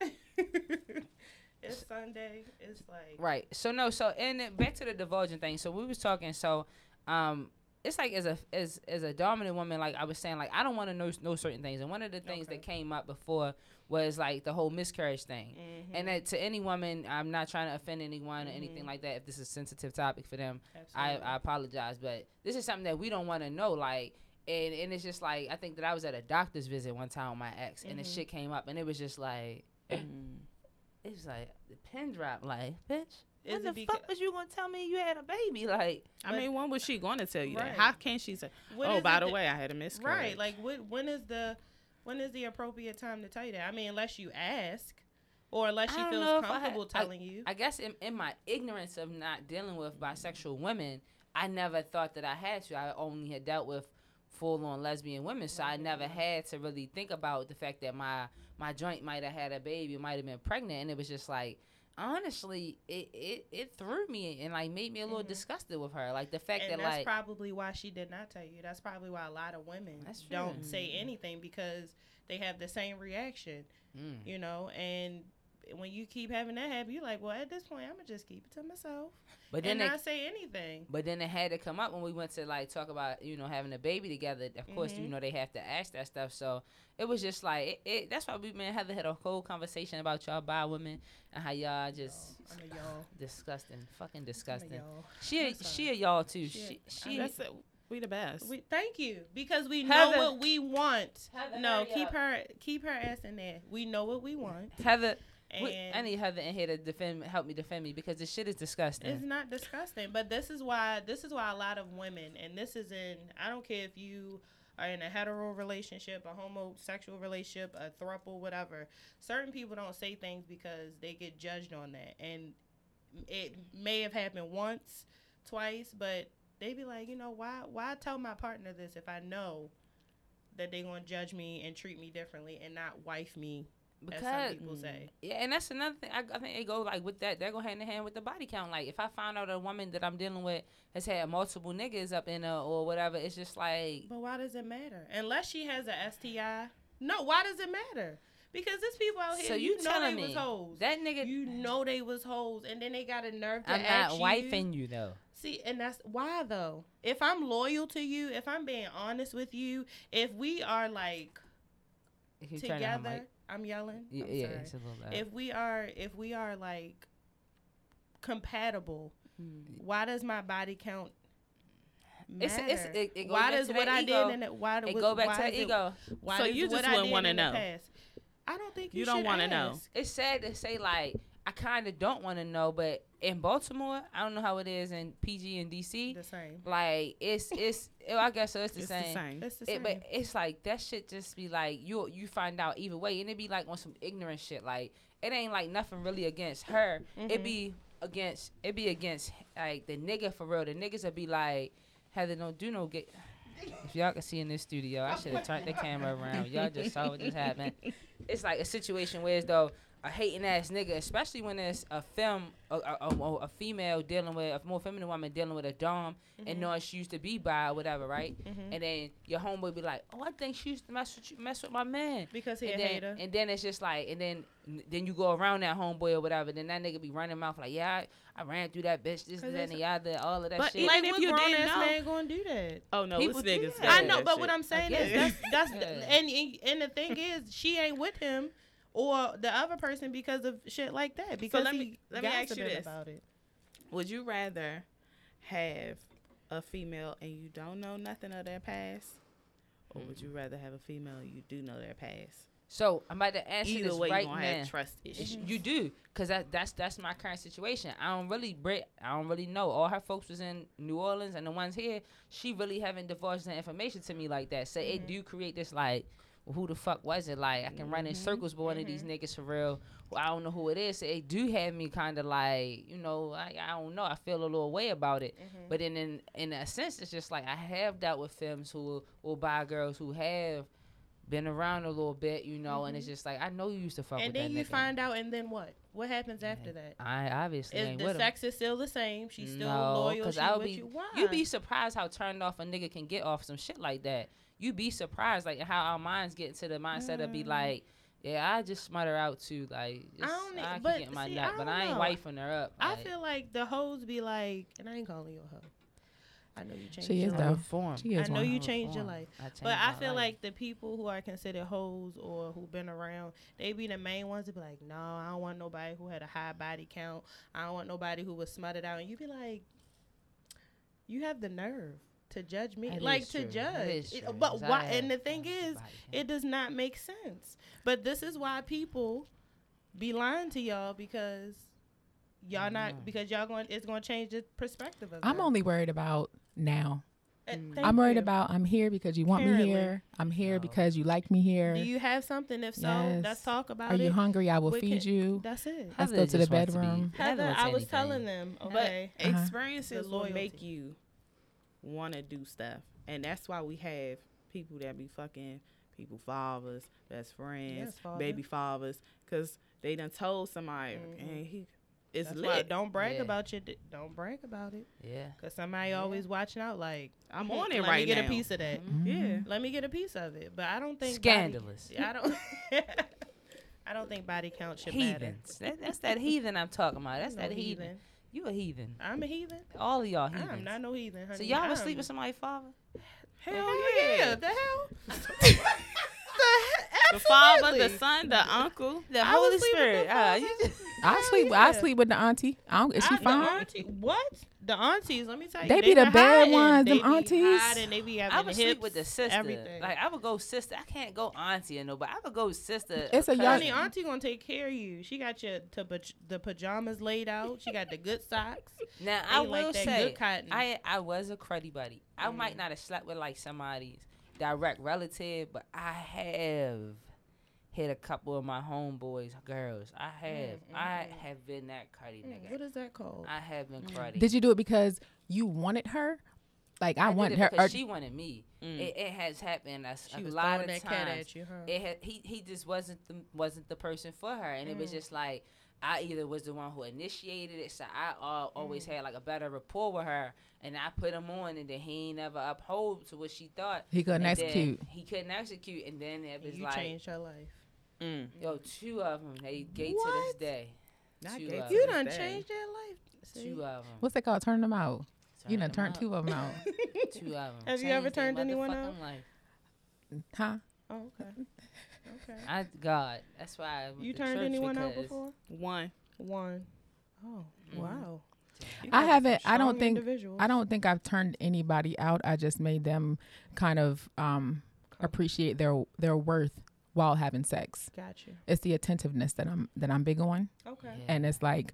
it's Sunday. It's like Right. So no. So and then back to the divulging thing. So we was talking. So, um, it's like as a as as a dominant woman, like I was saying, like I don't want to know know certain things. And one of the things Okay. that came up before was like the whole miscarriage thing. Mm-hmm. And that to any woman, I'm not trying to offend anyone or anything like that. If this is a sensitive topic for them, I, Absolutely. I apologize. But this is something that we don't want to know. Like, and and it's just like I think that I was at a doctor's visit one time with my ex, and the shit came up, and it was just like. It was like the pin drop, like, bitch. Is When the because- fuck was you gonna tell me you had a baby? Like, I mean, when was she going to tell you Right. that? How can she say, What "Oh, by it the way, I had a miscarriage"? Right. Like what when is the when is the appropriate time to tell you that? I mean, unless you ask or unless she feels know if I had- comfortable I- telling you. I guess in, in my ignorance of not dealing with bisexual women, I never thought that I had to. I only had dealt with full on lesbian women, so I never had to really think about the fact that my my joint might have had a baby, might have been pregnant, and it was just like. Honestly, it, it, it threw me and like made me a little Mhm. disgusted with her. Like the fact and that that's like probably why she did not tell you. That's probably why a lot of women don't say anything because they have the same reaction, mm, you know. And when you keep having that happen, you're like, well, at this point, I'm gonna just keep it to myself but then and they, not say anything. But then it had to come up when we went to like talk about you know having a baby together. Of course, you Mhm. know they have to ask that stuff. So it was just like it. it that's why we man Heather had a whole conversation about y'all bi women and how y'all just I'm a y'all. disgusting, fucking I'm a disgusting. y'all. She a, she a y'all too. She She she. That's. We the best. We thank you because we Heather- know what we want. Heather, no, keep up. her keep her ass in there. We know what we want, Heather, and I need Heather in here to defend, help me defend me because this shit is disgusting. it's not disgusting. But this is why this is why a lot of women, and this is in I don't care if you are in a hetero relationship, a homosexual relationship, a throuple, whatever. Certain people don't say things because they get judged on that, and it may have happened once, twice, but they be like, you know, why why tell my partner this if I know that they're gonna judge me and treat me differently and not wife me as some people say. Mm, yeah, and that's another thing. I, I think it go like with that. That go hand in hand with the body count. Like if I find out a woman that I'm dealing with has had multiple niggas up in her or whatever, it's just like But why does it matter? Unless she has a STI. No, why does it matter? Because there's people out here. So you, you know they me was hoes. that nigga. you know they was hoes, and then they got a nerve to I'm not ask you. wifing you though. See, and that's why though. If I'm loyal to you, if I'm being honest with you, if we are like If you turn down together. I'm yelling. Yeah, I'm yeah, it's a little loud. If we are, if we are like compatible, mm. why does my body count? It's- Matter? it's- it- it why does what I ego. did in it? Why it what- go back why to is the it- ego. Why So you just wouldn't wanna know. past- I don't think you, You don't wanna know. ask. It's sad to say like I kind of don't want to know, but in Baltimore, I don't know how it is in PG and DC. The same. Like it's it's well, I guess so. It's the it's same. the same. It's the It, same. but it's like that shit just be like you you find out either way, and it be like on some ignorant shit. Like it ain't like nothing really against her. It Mhm. be against it be against like the nigga for real. The niggas would be like, Heather, don't do no get. If y'all can see in this studio, I should have turned the camera around. Y'all just saw what just happened. It's like a situation where as though a hating ass nigga, especially when it's a film, a, a, a, a female dealing with a more feminine woman dealing with a dom and knowing she used to be bi or whatever, right? Mhm. And then your homeboy be like, "Oh, I think she used to mess with you, mess with my man." because he a and then, hater. and then it's just like, and then then you go around that homeboy or whatever. Then that nigga be running mouth like, "Yeah, I, I ran through that bitch, this, 'Cause that, and it's- the other, all of that But shit." even like if you grown didn't ass know- man gonna do that? oh no, People it's do niggas. that. that I do know, that but shit. what I'm saying get is it. that's that's Yeah. and and and the thing is she ain't with him or the other person because of shit like that. Because let he me- let me ask you this. about it. Would you rather have a female and you don't know nothing of their past, or would you rather have a female and you do know their past? so I'm about to ask Either this way, right you now. trust issues. You do, cause that that's that's my current situation. I don't really Brit. I don't really know. All her folks was in New Orleans, and the ones here, she really haven't divulged the information to me like that. So it mm-hmm. do create this like, well, who the fuck was it? Like I can run in mm-hmm. circles, but one of these mm-hmm. niggas for real. Well, I don't know who it is. So it do have me kind of like, you know, I, I don't know. I feel a little way about it. Mm-hmm. But in, in in a sense, it's just like I have dealt with femmes who will buy girls who have been around a little bit, you know, and it's just like I know you used to fuck And with then you nigga. find out, and then what? What happens after that? I obviously Is the with him. sex is still the same? She's still no, loyal. Cause She I would with be, you. Why? You'd be surprised how turned off a nigga can get off some shit like that. You'd be surprised, like how our minds get into the mindset of be mm. like, yeah, I just smut her out too. Like, just, I, don't e- can but get my see, nut, I but don't I ain't know. wifing her up. I feel like the hoes be like, and I ain't calling you a hoe. I know you changed She your is life. though. Reform. She I know you I'm changed your life. I changed But I feel life. like the people who are considered hoes or who've been around, they be the main ones to be like, no, I don't want nobody who had a high body count. I don't want nobody who was smutted out. And you be like, you have the nerve to judge me, That like to true. Judge. is It- true, but 'cause I why? And the thing is, it does not make sense. But this is why people be lying to y'all because y'all not Mhm. because y'all going it's going to change the perspective of. I'm them. only worried about now. Uh. I'm worried you. about I'm here because you want Apparently. me here. I'm here No. because you like me here. Do you have something? If so, Yes. let's talk about Are it. Are you hungry? I will We feed can- you. That's it. Let's Heather go to the just wants be- bedroom. Heather Heather, I was anything. telling them, But okay, Uh-huh. experiences The will make you want to do stuff, and that's why we have people that be fucking people fathers, best friends, Yes, father. baby fathers, because they done told somebody, Mhm. and he it's That's why lit. don't brag Yeah. about your. di- Don't brag about it, Yeah. cause somebody Yeah. always watching out. Like I'm "Hmm, on it let right now. Let me get now. a piece of that. Mhm. Yeah. Let me get a piece of it. But I don't think Scandalous. Body, I don't. I don't think body count should matter. Heathens. That, that's that heathen I'm talking about. That's No that heathen. You a heathen. I'm a heathen. All of y'all heathens. I'm not no heathen. Honey. so y'all I'm, was sleep with somebody's father? Hell, Hell yeah. yeah! The hell. the The father, the son, the uncle. The Holy Spirit. the just- I sleep. I sleep with the auntie. I don't, is she I- the fine? auntie- what? The aunties, let me tell you. They be the bad hiding. ones, They them be aunties. hiding, They be having I would hips, sleep with the sister. Everything. Like I would go sister. I can't go auntie or no, but I would go sister. It's a cousin. young- Honey, auntie gonna take care of you. She got your to the pajamas laid out. She got the good socks. Now I Ain't like will that say good cotton. I I was a cruddy buddy. I Mm. might not have slept with like somebody's direct relative, but I have hit a couple of my homeboys girls. I have. Mm, I mm, mm. have been that cruddy Mm, nigga. What is that called? I have been cruddy. Did you do it because you wanted her? Like I, did want it her. because or- she wanted me. Mm. It, it has happened a, s- she a was lot throwing of that times. cat at you, huh? it had, he he just wasn't the wasn't the person for her, and it was Mm. just like I either was the one who initiated it, so I al- always Mm. had like a better rapport with her, and I put him on, and then he ain't never uphold to what she thought. he couldn't and execute. He couldn't execute, and then it was you like, changed her life. Mm. yo, two of them, they gay to this day. Not Two gay of to You this done day. changed their life. See? Two of them. What's that called? Turn them out. you done them turned two of them out. Two of them. Have you ever turned anyone out? Life. huh? Oh, okay. Okay. I God, that's why I You turned anyone out before? One. One. Oh, Mhm. wow. You I haven't- I don't think- I don't think I've turned anybody out. I just made them kind of um, appreciate their their worth while having sex. Got you. It's the attentiveness that I'm that I'm big on, Okay. Yeah. and it's like,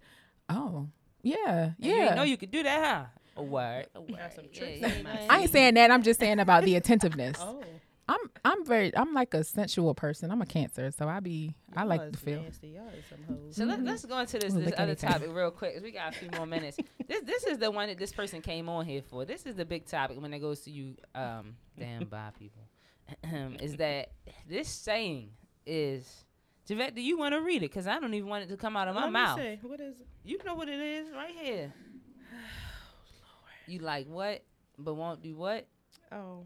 oh yeah, And You yeah. didn't know you could do that, huh? A word. A word. some Yeah, yeah, yeah. I ain't saying that. I'm just saying about the attentiveness. Oh. I'm I'm very I'm like a sensual person. I'm a cancer, so I be I y'all like is to feel. Nasty. Y'all is some hoes. So let, let's go into this, We'll this other anything. topic real quick. 'cause We got a few more minutes. This this is the one that this person came on here for. This is the big topic when it goes to you, um, damn bi people. is that this saying is, Javette? Do you want to read it? Cause I don't even want it to come out of my Let me mouth. see. What is it? You know what it is, right here. You like what, but won't do what? Oh.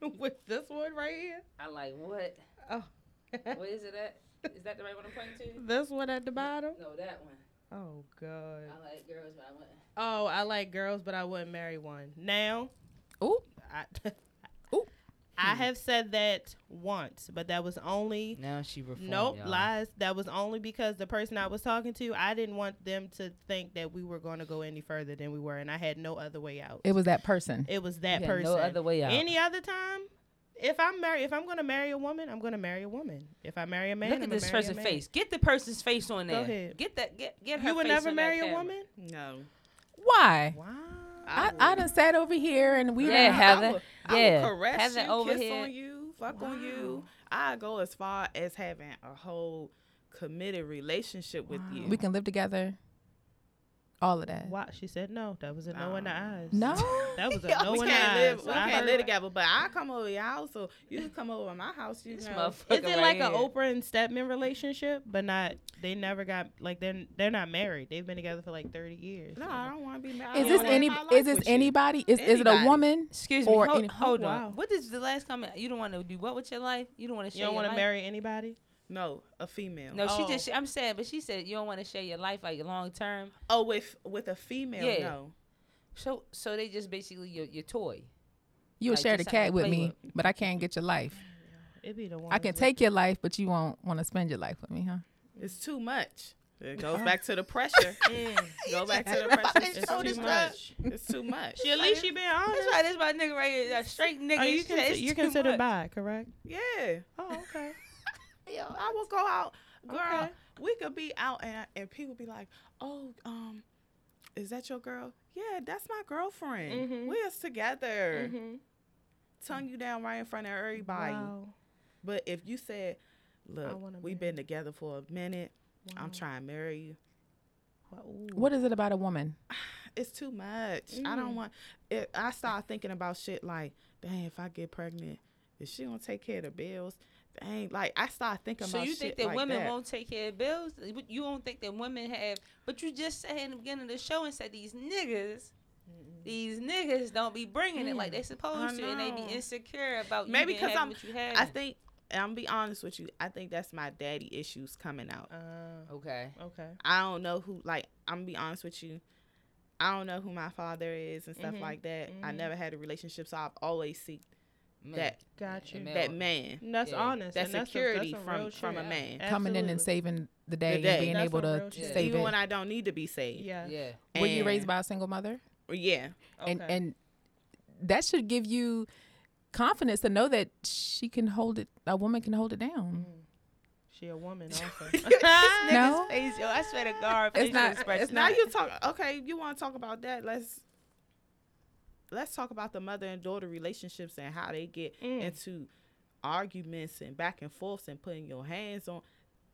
With this one right here? I like what? Oh. What is it at? Is that the right one I'm pointing to? this one at the bottom? No, that one. Oh, God. I like girls, but I want. Oh, I like girls, but I wouldn't marry one. Now, Ooh, I, Ooh. I hmm. have said that once, but that was only Now she reformed. Nope, y'all. lies. That was only because the person I was talking to, I didn't want them to think that we were going to go any further than we were, and I had no other way out. it was that person. It was that You had person. No other way out. Any other time, if I'm married, if I'm going to marry a woman, I'm going to marry a woman. If I marry a man, Look I'm at this person's face. Get the person's face on there. Go ahead. Get that. Get get her. You would face never on marry a woman? No. Why? Wow. I, I done sat over here and we Yeah, done- Heather. Would, I Yeah. caress Heather you, kiss on you, fuck on you. I go as far as having a whole committed relationship with you. we can live together. All of that. Wow. She said no. That was a no in the eyes. No. That was a no in the eyes. We can't live together, but I come over your house, so you can come over my house. You This know, motherfucker Is it right like an Oprah and Stedman relationship, but not? They never got like they're they're not married. They've been together for like thirty years. no, I don't want to be married. Is this any? live my life Is this with you. anybody? Is is it a woman? Excuse me. Or hold any- hold Oh, on. wow. What is the last comment? You don't want to do what with your life? You don't want to share. You don't want want to marry anybody. No, a female. No, she Oh. just. I'm saying, but she said you don't want to share your life like long term. Oh, with with a female, Yeah. no. So so they just basically your your toy. You'll Like, share the cat with play me, but I can't get your life. It be the one. I can take your life, but you won't want to spend your life with me, huh? It's too much. It goes back to the pressure. Go back to the pressure. It's It's too too much. much. It's too much. She, at least she been honest. That's right. This my nigga right here. That straight nigga. Are you Shit, consi- it's you're considered much. bi, correct? Yeah. Oh, okay. Yo, I will go out, girl. Okay. We could be out and and people be like, "Oh, um, is that your girl?" Yeah, that's my girlfriend. Mhm. We is together. Mm-hmm. Tongue you down right in front of everybody. Wow. But if you said, "Look, we've been together for a minute. I'm trying to marry you," Ooh. What is it about a woman? it's too much. I don't Mm. want. It, I start thinking about shit like, "Dang, if I get pregnant, is she gonna take care of the bills?" Dang, like I start thinking about So about you shit think that like women that. won't take care of bills? You don't think that women have? But you just said in the beginning of the show and said these niggas, these niggas don't be bringing it like they supposed to, and they be insecure about you Maybe because I'm. what you. I think. and I'm be honest with you. I think that's my daddy issues coming out. Uh, Okay. okay. I don't know who. Like I'm gonna be honest with you. I don't know who my father is and stuff Mhm, like that. I mhm. never had a relationship, so I've always seeked Man, that Got you. That man, That's Yeah. honest. that and that's a- security that's a from real from a shit. man. Coming in and saving the day, The day. and being That's able to real shit. save Even it. when I don't need to be saved. Yeah. Yeah. Were you raised by a single mother? Yeah. And Okay. and that should give you confidence to know that she can hold it. A woman can hold it down. Mm. She a woman also. No? Face, yo, I swear to God, It's not- expression. it's Now not- you talk. Okay, you want to talk about that? Let's let's talk about the mother and daughter relationships and how they get Mm. into arguments and back and forth and putting your hands on.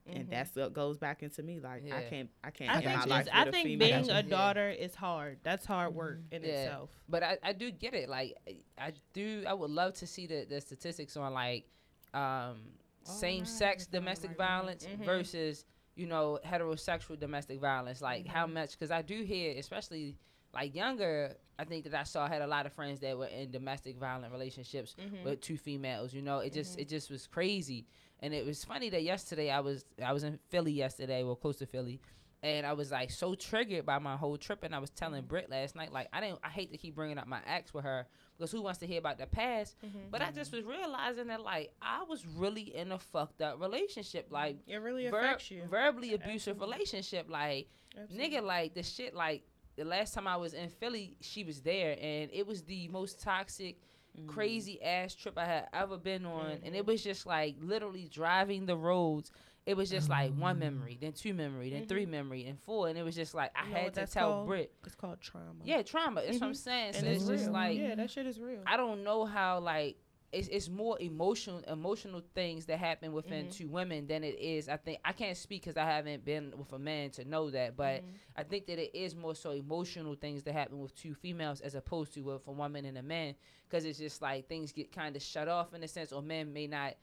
Mm-hmm. And that's what goes back into me. Like I can't, I can't I get got my think, life I with a think female. being a you. daughter is hard. That's hard work in Yeah. itself. But I, I do get it. Like I do. I would love to see the, the statistics on like um, same sex domestic violence Mhm. versus you know heterosexual domestic violence. Like how much? Because I do hear, especially like younger. I think that I saw had a lot of friends that were in domestic violent relationships Mhm. with two females. You know, it just mm-hmm. it just was crazy. And it was funny that yesterday I was I was in Philly yesterday, well close to Philly, and I was like so triggered by my whole trip. And I was telling mm-hmm. Britt last night, like I didn't, I hate to keep bringing up my ex with her because who wants to hear about the past? Mm-hmm. But I just was realizing that like I was really in a fucked up relationship, like It really ver- affects you. verbally abusive relationship, like nigga, like the shit, like the last time I was in Philly, she was there, and it was the most toxic, mm-hmm. crazy ass trip I had ever been on, and it was just like literally driving the roads. It was just like one mm-hmm. memory, then two memory, then three mm-hmm. memory, and four, and it was just like I You had to tell called? Brit, It's called trauma. yeah, trauma. That's what I'm Mhm. saying. So and it's it's, just like yeah, that shit is real. I don't know how like it's it's more emotional emotional things that happen within Mhm. two women than it is. I think I can't speak because I haven't been with a man to know that, but Mhm. I think that it is more so emotional things that happen with two females as opposed to with a woman and a man because it's just like things get kind of shut off in a sense, or men may not.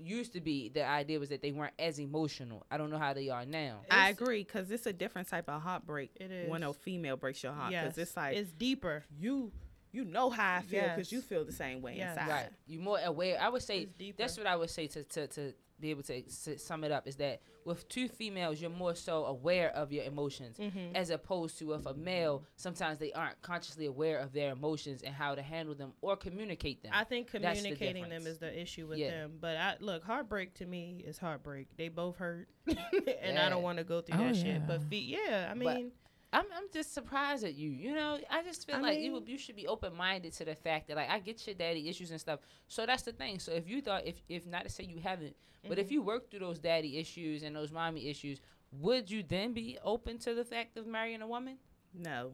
Used to be the idea was that they weren't as emotional. I don't know how they are now. I It's- agree because it's a different type of heartbreak It when a female breaks your heart. Because yes. it's like it's deeper. you, you know how I feel because Yes. you feel the same way Yes. inside. Right. You more aware. I would say that's what I would say to to, to be able to s- sum it up is that with two females you're more so aware of your emotions Mhm. as opposed to with a male sometimes they aren't consciously aware of their emotions and how to handle them or communicate them. I think That's the communicating them is the issue with Yeah. them. But I look, heartbreak to me is heartbreak. They both hurt, and Yeah. I don't want to go through Oh, that shit. But yeah. fe- yeah, I But- mean, I'm I'm just surprised at you. You know, I just feel I like you mean- you should be open minded to the fact that like I get your daddy issues and stuff. So that's the thing. So if you thought if if not to say you haven't, but Mm-hmm. if you work through those daddy issues and those mommy issues, would you then be open to the fact of marrying a woman? No.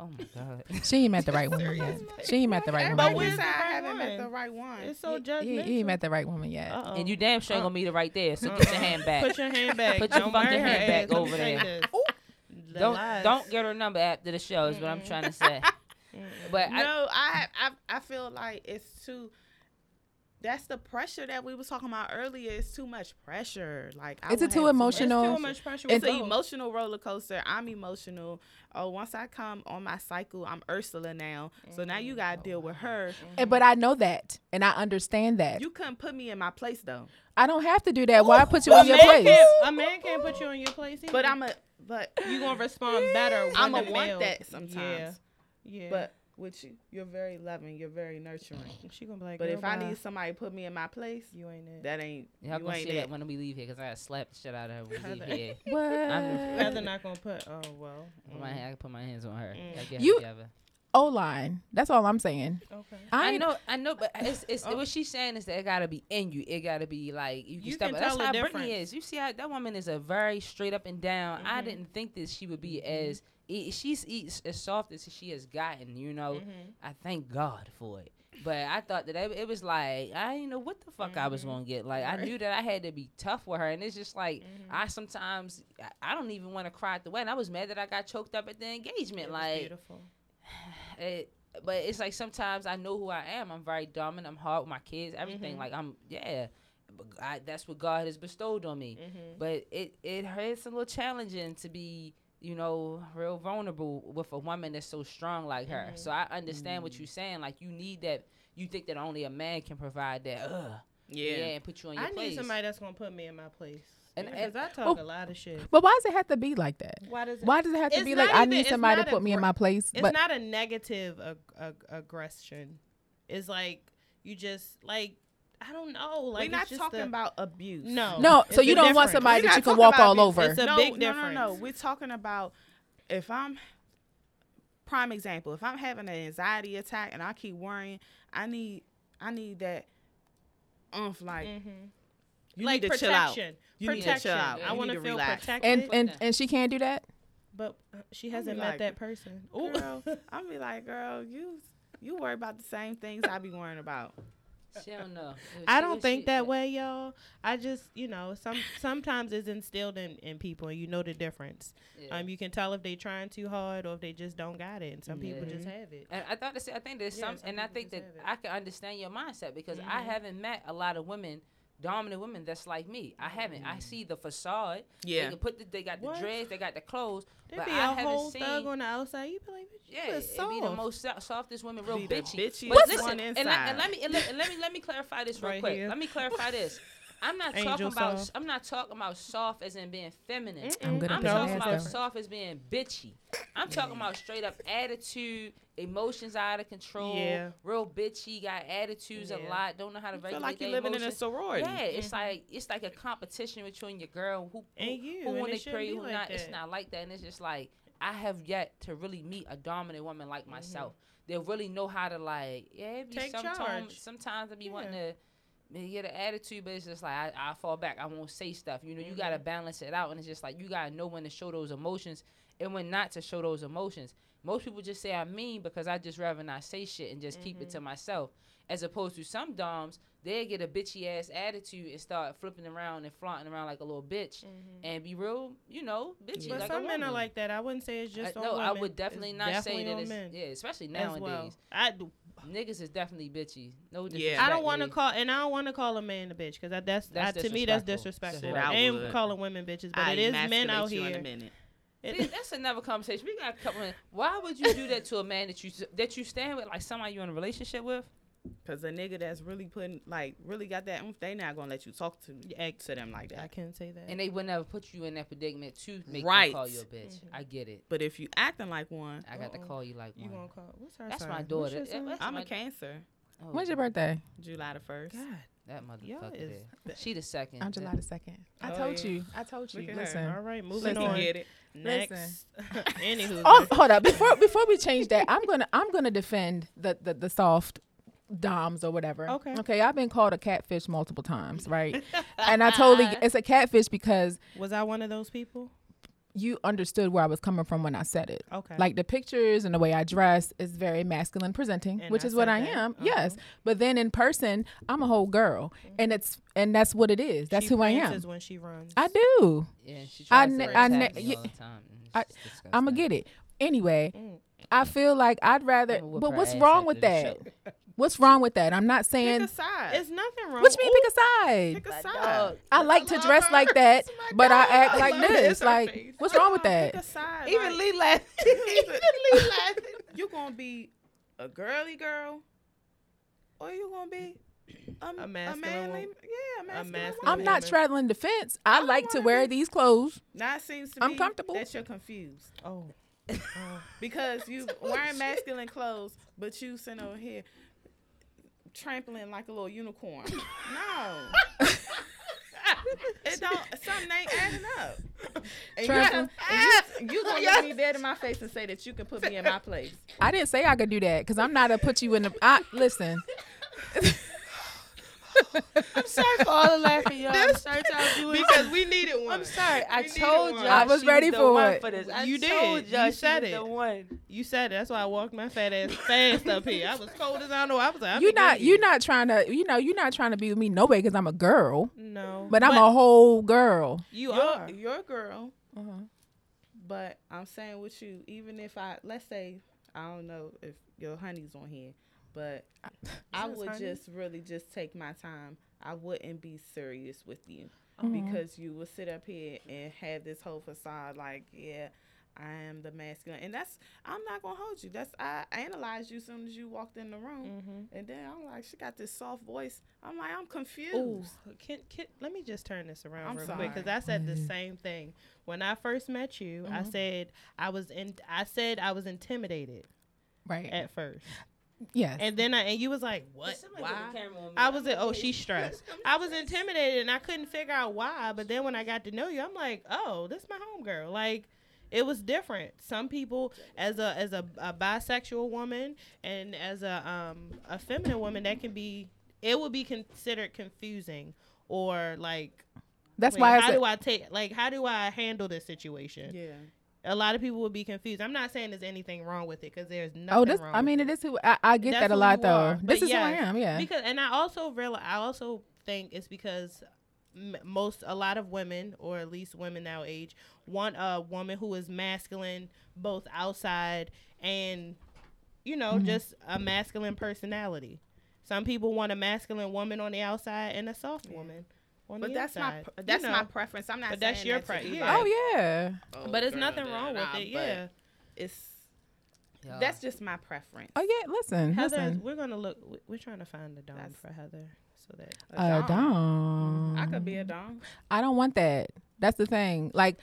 Oh my god. She ain't met the right woman yet. She ain't met the right Everybody woman when's say I haven't met the right one. it's so You, judgmental. you ain't met the right woman yet. Uh-oh. And you damn sure ain't gonna meet her right there. So get your hand back. Put your hand back. Put your don't fucking her hand back ass. Over there. This. The don't lies. don't get her number after the show. Is what I'm trying to say. But I, no, I, I I feel like it's too. That's the pressure that we was talking about earlier. It's too much pressure. Like I Is it too have emotional? It's pressure. too much pressure. It's with an emotional roller coaster. I'm emotional. Oh, once I come on my cycle, I'm Ursula now. So now you gotta deal with her. Eh, But I know that, and I understand that. You couldn't put me in my place though. I don't have to do that. Why put you a in your place? A man can't put you in your place. Either. But I'm a but you gonna respond better. I'm when a the want that sometimes. Yeah. Yeah. But with you, you're very loving. You're very nurturing. she gonna be like, But "Girl, if I need somebody to put me in my place, you ain't it. that ain't Y'all you gonna ain't see that it. when we leave here because I gotta the shit out of her when we leave Heather. here. What? I'm- Rather not gonna put. Oh well. Put my I can put my hands on her. Mm. Gotta get You- together. O line. That's all I'm saying. Okay. I, I know, I know, but it's, it's Oh. what she's saying is that it gotta be in you. It gotta be like you can You step. can up. That's tell the how difference. Britney is. You see how that woman is a very straight up and down. I Mhm. didn't think that she would be Mhm. as e- she's as soft as she has gotten. You know, Mhm. I thank God for it. But I thought that it, it was like I didn't know what the fuck I was Mhm. gonna get. Like I knew that I had to be tough with her, and it's just like Mhm. I sometimes I- I don't even want to cry at the wedding. I was mad that I got choked up at the engagement. It was like beautiful. it, but it's like sometimes I know who I am. I'm very dominant. I'm hard with my kids. Everything. Mhm. Like I'm, yeah. But I, that's what God has bestowed on me. Mhm. But it it it's a little challenging to be, you know, real vulnerable with a woman that's so strong like her. Mhm. So I understand what you're saying. Like you need that. You think that only a man can provide that. Ugh. Yeah, Yeah. and put you on your I place. need somebody that's gonna put me in my place. And- Because and- I talk Well- a lot of shit. But why does it have to be like that? Why does it? Why does it have to be not like I need somebody to put me in my place? It's but not a negative ag- ag- aggression. It's like you just like I don't know. Like We're it's not just talking a- about abuse. No. no, It's so you don't want somebody We're that you can walk all abuse. over. It's a no, big no, no, no. difference. We're talking about if I'm prime example. If I'm having an anxiety attack and I keep worrying, I need I need that umph like Mhm. You like need to chill out. protection. Need to protection. chill out. I want to to feel relax. protected. and and and she can't do that. but uh, she hasn't met like, that person. Ooh. Girl, I'm be like, girl, you you worry about the same things I be worrying about. She don't know. I don't she- think that way, y'all. I just, you know, some sometimes it's instilled in, in people, and you know the difference. Yeah. Um, you can tell if they're trying too hard or if they just don't got it. And some people just have it. And I thought this, I think there's Yeah, some, some and I think that. I can understand your mindset because I Mhm. haven't met a lot of women, dominant women that's like me. I haven't. I see the facade. They Yeah. can put the, they got the What? dreads, they got the clothes. There but be I a haven't whole seen- thug on the outside. You be like, bitch, Yeah, you it is be the most so- softest women, real Be the bitchy. bitchiest But one listen, and, inside. let, and let me and let, and let me let me clarify this real Right quick. here. Let me clarify this. I'm not Angel talking about. soft. I'm not talking about soft as in being feminine. I'm good at I'm talking about down. soft as being bitchy. I'm talking about straight up attitude, emotions out of control, Yeah. real bitchy, got attitudes a lot, don't know how to I feel like you're their living in a sorority. Yeah, it's Mhm. like it's like a competition between your girl who, who And you, who and want it to shouldn't create who like not. It's not like that, and it's just like I have yet to really meet a dominant woman like Mm-hmm. myself. They really know how to like yeah. It be Take sometimes charge. sometimes I be Yeah. wanting to. Maybe get an attitude, but it's just like I, I fall back. I won't say stuff. You know, you gotta Mhm. balance it out, and it's just like you gotta know when to show those emotions and when not to show those emotions. Most people just say I'm mean because I just rather not say shit and just keep it to myself. As opposed to some doms, they get a bitchy ass attitude and start flipping around and flaunting around like a little bitch and be real, you know, bitchy. But like some a men are like that. I wouldn't say it's just on no, I would definitely It's not say that it's men yeah, especially as nowadays. well. I do. Niggas is definitely bitchy. No Yeah. I don't want to call, and I don't want to call a man a bitch because that's, That's that, to me that's disrespectful. disrespectful. Shit, I I ain't calling women bitches, but I it is men out you in a here. minute. See, that's another conversation. We got a couple. Of, why would you do that to a man that you that you stand with, like somebody you're in a relationship with? Cause a nigga that's really putting like really got that oomph, they not gonna let you talk to act to them like that. I can't say that. And they would never put you in that predicament to make Right. them call you a bitch. Mm-hmm. I get it. But if you acting like one, I got to call you like one. you gonna call? What's her That's sign? my What's daughter. your that's I'm my- a cancer. Oh, When's your birthday? July the first. God, That Y'all motherfucker is- there. She the second. On July the second. I Oh, told yeah. you. I told you. Look at her. Listen. all right, moving Listen. on. Get it. Next, anywho, Oh, hold up. Before before we change that, I'm gonna I'm gonna defend the the, the soft doms or whatever. Okay. Okay. I've been called a catfish multiple times, right? and I totally it's a catfish because was I one of those people? you understood where I was coming from when I said it. Okay, Like the pictures and the way I dress is very masculine presenting, And which I is what I that. am. Uh-huh. Yes. But then in person, I'm a whole girl. And it's and that's what it is. That's She who I am. when she runs. I do. Yeah, she I tries ne- to I attack ne- me yeah, all the time. I, I'm gonna get it. Anyway, Mm. I feel like I'd rather but what's wrong with that? Show. What's wrong with that? I'm not saying Pick saying a side. It's nothing wrong. What you mean pick a side? Pick a side. I like to dress her. like that, It's my but I act like love this. Like, face. what's wrong with Pick that? a side. Even like, Lee laughing. even Lee laughing. You gonna be a girly girl, or you gonna be a, A a masculine manly? Yeah, a masculine. masculine. I'm not straddling the fence. I don't like to wear be- these clothes. Now it seems to I'm me comfortable. that you're confused. Oh, because you oh, wearing masculine clothes, but you sitting over here trampling like a little unicorn. No. it don't something ain't adding up. And you, Trampling. and you, you gonna look me dead in my face and say that you can put me in my place. I didn't say I could do that because I'm not a put you in the. I listen. I'm sorry for all the laughing, y'all. I'm sorry y'all doing because we needed one. I'm sorry. I We told y'all. I was ready the for it. For this. I You did. y'all You she said was it. The one. You said it. That's why I walked my fat ass fast up here. I was cold as I know. I was like, You're not. You're not trying to. You know. You're not trying to be with me no way because I'm a girl. No, But I'm a whole girl. You You're, are. you're a girl, Uh-huh. but I'm saying with you, even if I let's say I don't know if your honey's on here, but I this would honey? just really just take my time. I wouldn't be serious with you Mm-hmm. because you would sit up here and have this whole facade like, yeah, I am the masculine, and that's I'm not gonna hold you. That's I analyzed you as soon as you walked in the room, Mm-hmm. and then I'm like, she got this soft voice. I'm like, I'm confused. Ooh, can, can, let me just turn this around I'm real quick because. I said the same thing when I first met you. I Mhm. said I was in. I said I was intimidated Right. at first, yes. and then I and you was like, "What? Why?" the camera on me. I was like, "Oh, okay. she's stressed." I was intimidated, and I couldn't figure out why. But then when I got to know you, I'm like, "Oh, this is my homegirl." Like. It was different. Some people, as a as a, a bisexual woman and as a um a feminine woman, that can be it would be considered confusing or like That's Wait, why I how said. do I take like how do I handle this situation? Yeah. A lot of people would be confused. I'm not saying there's anything wrong with it because there's nothing oh, this. wrong. I mean, it is who I, I get That's that a lot though. are. This But is who I am. Yeah. because and I also realize I also think it's because most a lot of women or at least women our age want a woman who is masculine both outside and you know Mm-hmm. just a masculine personality. Some people want a masculine woman on the outside and a soft woman on But the that's my inside. pr- You that's my preference. I'm not But saying that's your that to yeah. like, oh yeah. oh, but there's girl, nothing wrong with da, it. Yeah. It's Yeah. that's just my preference. Oh yeah. Listen. Heather, listen. we're gonna look. we- We're trying to find a dome That's- for Heather, so that A A dom. dom. I could be a dom. I don't want that. That's the thing. Like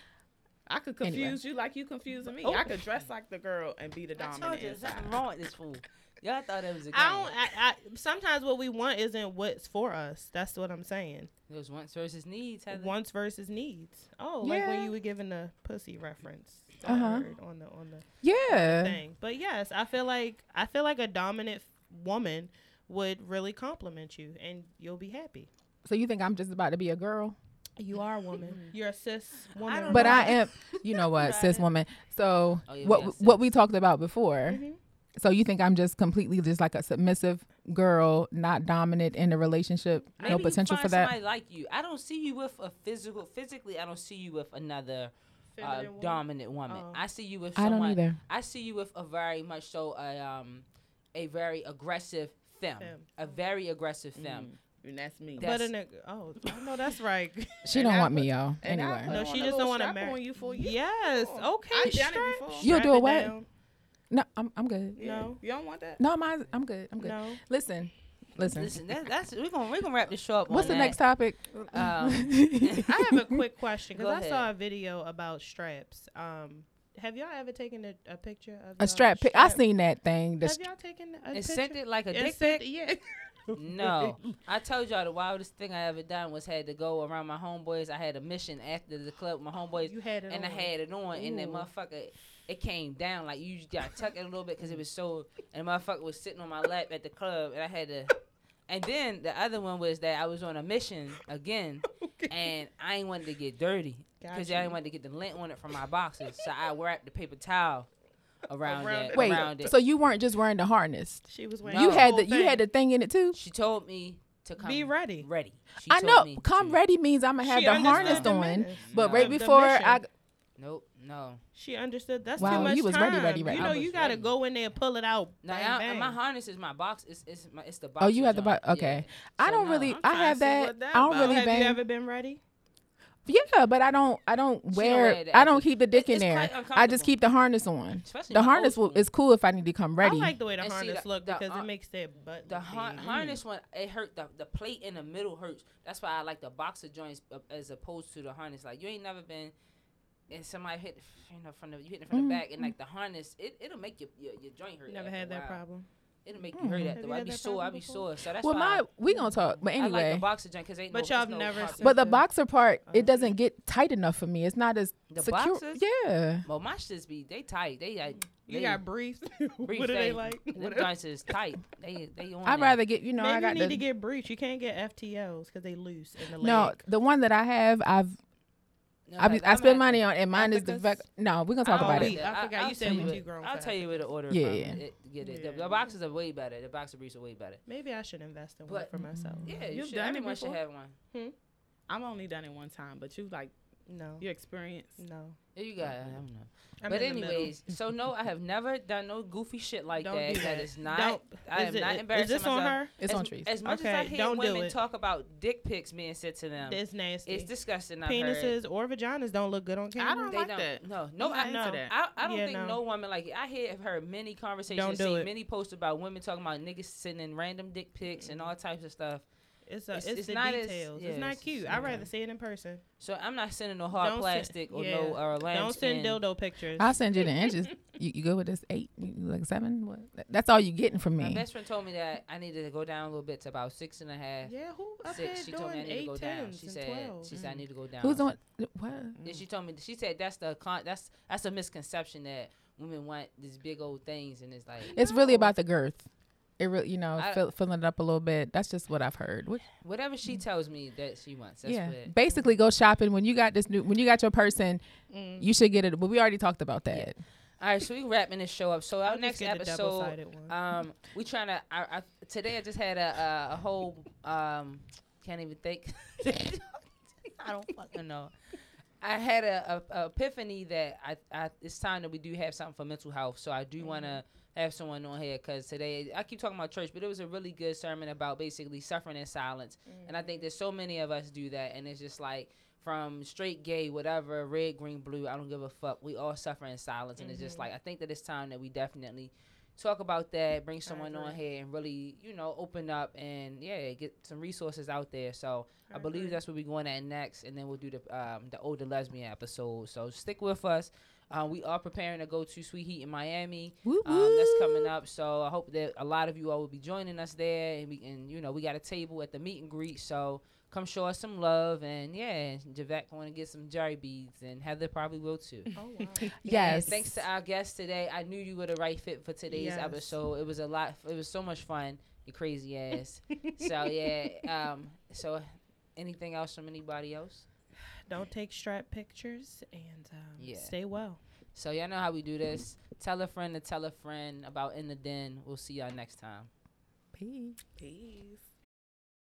I could Anyway. confuse you like you confusing me. Oh. I could dress like the girl and be the I dom told in you there's something wrong with this fool. Y'all thought it was a game. I don't. I, I sometimes what we want isn't what's for us. That's what I'm saying. It was wants versus needs. Heather. Wants versus needs. Oh, like when you were giving the pussy reference Uh-huh. on the on the yeah. thing. But yes, I feel like I feel like a dominant woman would really compliment you, and you'll be happy. So you think I'm just about to be a girl? You are a woman. You're a cis woman. don't But know. I am. You know what, cis woman. So Oh, yeah, what got what we talked about before. Mhm. So you think I'm just completely just like a submissive girl, not dominant in a relationship, Maybe no you potential find for that. Somebody like you. I don't see you with a physical. Physically, I don't see you with another uh, woman? dominant woman. Oh. I see you with I don't either. I see you with a very much so a um a very aggressive femme, Femme. a very aggressive femme. Mm, and that's me. That- But in a oh, no, that's right. She And don't I want put- me, y'all. Anyway, No, she just don't wanna marry- you for you. yes. Okay. I've done it before. You'll do a it what? down. No, I'm I'm good. Yeah. No. you don't want that. No, mine, I'm good. I'm good. No. Listen, listen. Listen, that, that's we're gonna we're gonna wrap this show up. What's on the next topic? Um, I have a quick question because I saw a video about straps. Um, have y'all ever taken a, a picture of a y'all strap. Pic- I seen that thing. The Have st- y'all taken a and picture? sent it like a And dick pic. Yeah. No, I told y'all the wildest thing I ever done was had to go around my homeboys. I had a mission after the club with my homeboys, You had it and I had it on, and that motherfucker, it came down like you just got tuck it a little bit because it was so, and the motherfucker was sitting on my lap at the club, and I had to. And then the other one was that I was on a mission again, and I ain't wanted to get dirty because Got I you. ain't wanted to get the lint on it from my boxes, so I wrapped the paper towel around, Around that. it. Wait, around it. so you weren't just wearing the harness? She was wearing. No. You the had whole the you thing. had the thing in it too. She told me to come Be ready. Ready. She I know. Come to- ready means I'm gonna have She the harness on. But No. right before. I, Nope. No. She understood. That's Wow, too much you was time. ready, ready, ready. You know, you gotta go in there, pull it out. No, bang, I, bang. my harness is my box. It's it's my it's the box. oh, you have the box. okay. I don't no. really. I'm I have that. that I don't about. really have bang. you ever been ready? Yeah, but I don't. I don't don't wear. wear I don't keep the dick It- in there. I just keep the harness on. Especially The harness will, is cool if I need to come ready. I like the way the And harness the- look the, because uh, it makes that butt. The be- har- harness one, it hurt. The, the plate in the middle hurts. That's why I like the boxer joints uh, as opposed to the harness. Like you ain't never been and somebody hit you know from the you hitting it from Mhm. the back and like the harness it it'll make your your, your joint hurt. Never had that while. problem. It'll make you hurt Mhm. after. Have a. I had be sore. I problem be sore. So that's well, why my we gonna talk, but anyway, I like the boxer joint because ain't But no, y'all no never hard- but the the- boxer part, Oh. it doesn't get tight enough for me. It's not as The secure. boxers? Yeah. Well, my shits be they tight. They like You they, got briefs. brief what are they thing. like? Them What are- joints is tight. They they on. I'd there. rather get you know Maybe I got you need the to get briefs. You can't get FTOs because they loose in the leg. no the one that I have I've No, I, be, like, I spend money on and mine is the Ethicus? vec- no we're gonna talk I'll about order it. I I- forgot I'll you said tell you too what- grown I'll tell you where to order Yeah, from. yeah. It, get it. The, Yeah. the boxes are way better. The boxer briefs are way better. Maybe I should invest in one for myself. Yeah, you You've should, done it everyone should before? have one. Hmm? I've only done it one time, but you like No, your experience. no. You got. I don't know. I'm but in the middle. anyways, so no, I have never done no goofy shit like Don't that. do That that. is not. Don't- I is am it- not is embarrassing this on her? It's as, on trees. As much as I hear don't do women talk about dick pics being sent to them, It's nasty. it's disgusting. I've heard. Penises or vaginas don't look good on camera. I don't They like don't. that. No, no, I'm I not into know. that. I, I don't Yeah, think no. no woman like it. I hear have heard many conversations, seen many posts about women talking about niggas sending random dick pics and all types of stuff. It's a, It's- it's, it's the not as- yeah, it's not cute. it's I'd okay. rather see it in person. So I'm not sending no hard Don't send- plastic or yeah. no or Don't send dildo pictures. I'll send you the inches. You, you go with this eight, like seven. What? That's all you're getting from me. My me. best friend told me that I needed to go down a little bit to about six and a half. yeah, who up Six. She told me I need to eight go down. She said. twelve? She said I mm. need to go down. Who's on? what? Then she told me she said that's the con that's that's a misconception that women want these big old things and it's like It's really about the girth. It really, you know, I- fill, filling it up a little bit. That's just what I've heard. What, whatever she tells me that she wants. That's yeah, what basically, go shopping when you got this new. When you got your person, Mm. you should get it. But we already talked about that. All right, so we wrapping this show up. So our I'll next episode, double-sided um, we trying to. I, I, today I just had a a, a whole um, can't even think. I don't fucking know. I had a, a, a epiphany that I, I it's time that we do have something for mental health. So I do want to have someone on here because today I keep talking about church, but it was a really good sermon about basically suffering in silence. And I think there's so many of us do that, and it's just like from straight gay, whatever, red, green, blue, I don't give a fuck. We all suffer in silence, and it's just like I think that it's time that we definitely talk about that, bring someone on here, and really, you know, open up and yeah, get some resources out there. So I, I believe that's what we're going at next, and then we'll do the um, the older lesbian episode. So stick with us. Um, we are preparing to go to Sweet Heat in Miami. Um, that's coming up. So I hope that a lot of you all will be joining us there, and we and you know we got a table at the meet and greet. So come show us some love, and yeah, Javette want to get some jerry beads, and Heather probably will too. oh wow. Yes. And thanks to our guest today. I knew you were the right fit for today's Yes. episode. It was a lot. It was so much fun. You crazy ass. so yeah. Um. So anything else from anybody else? Don't take strap pictures and um, Yeah. stay well. So y'all know how we do this. Tell a friend to tell a friend about in the den. We'll see y'all next time. Peace. Peace.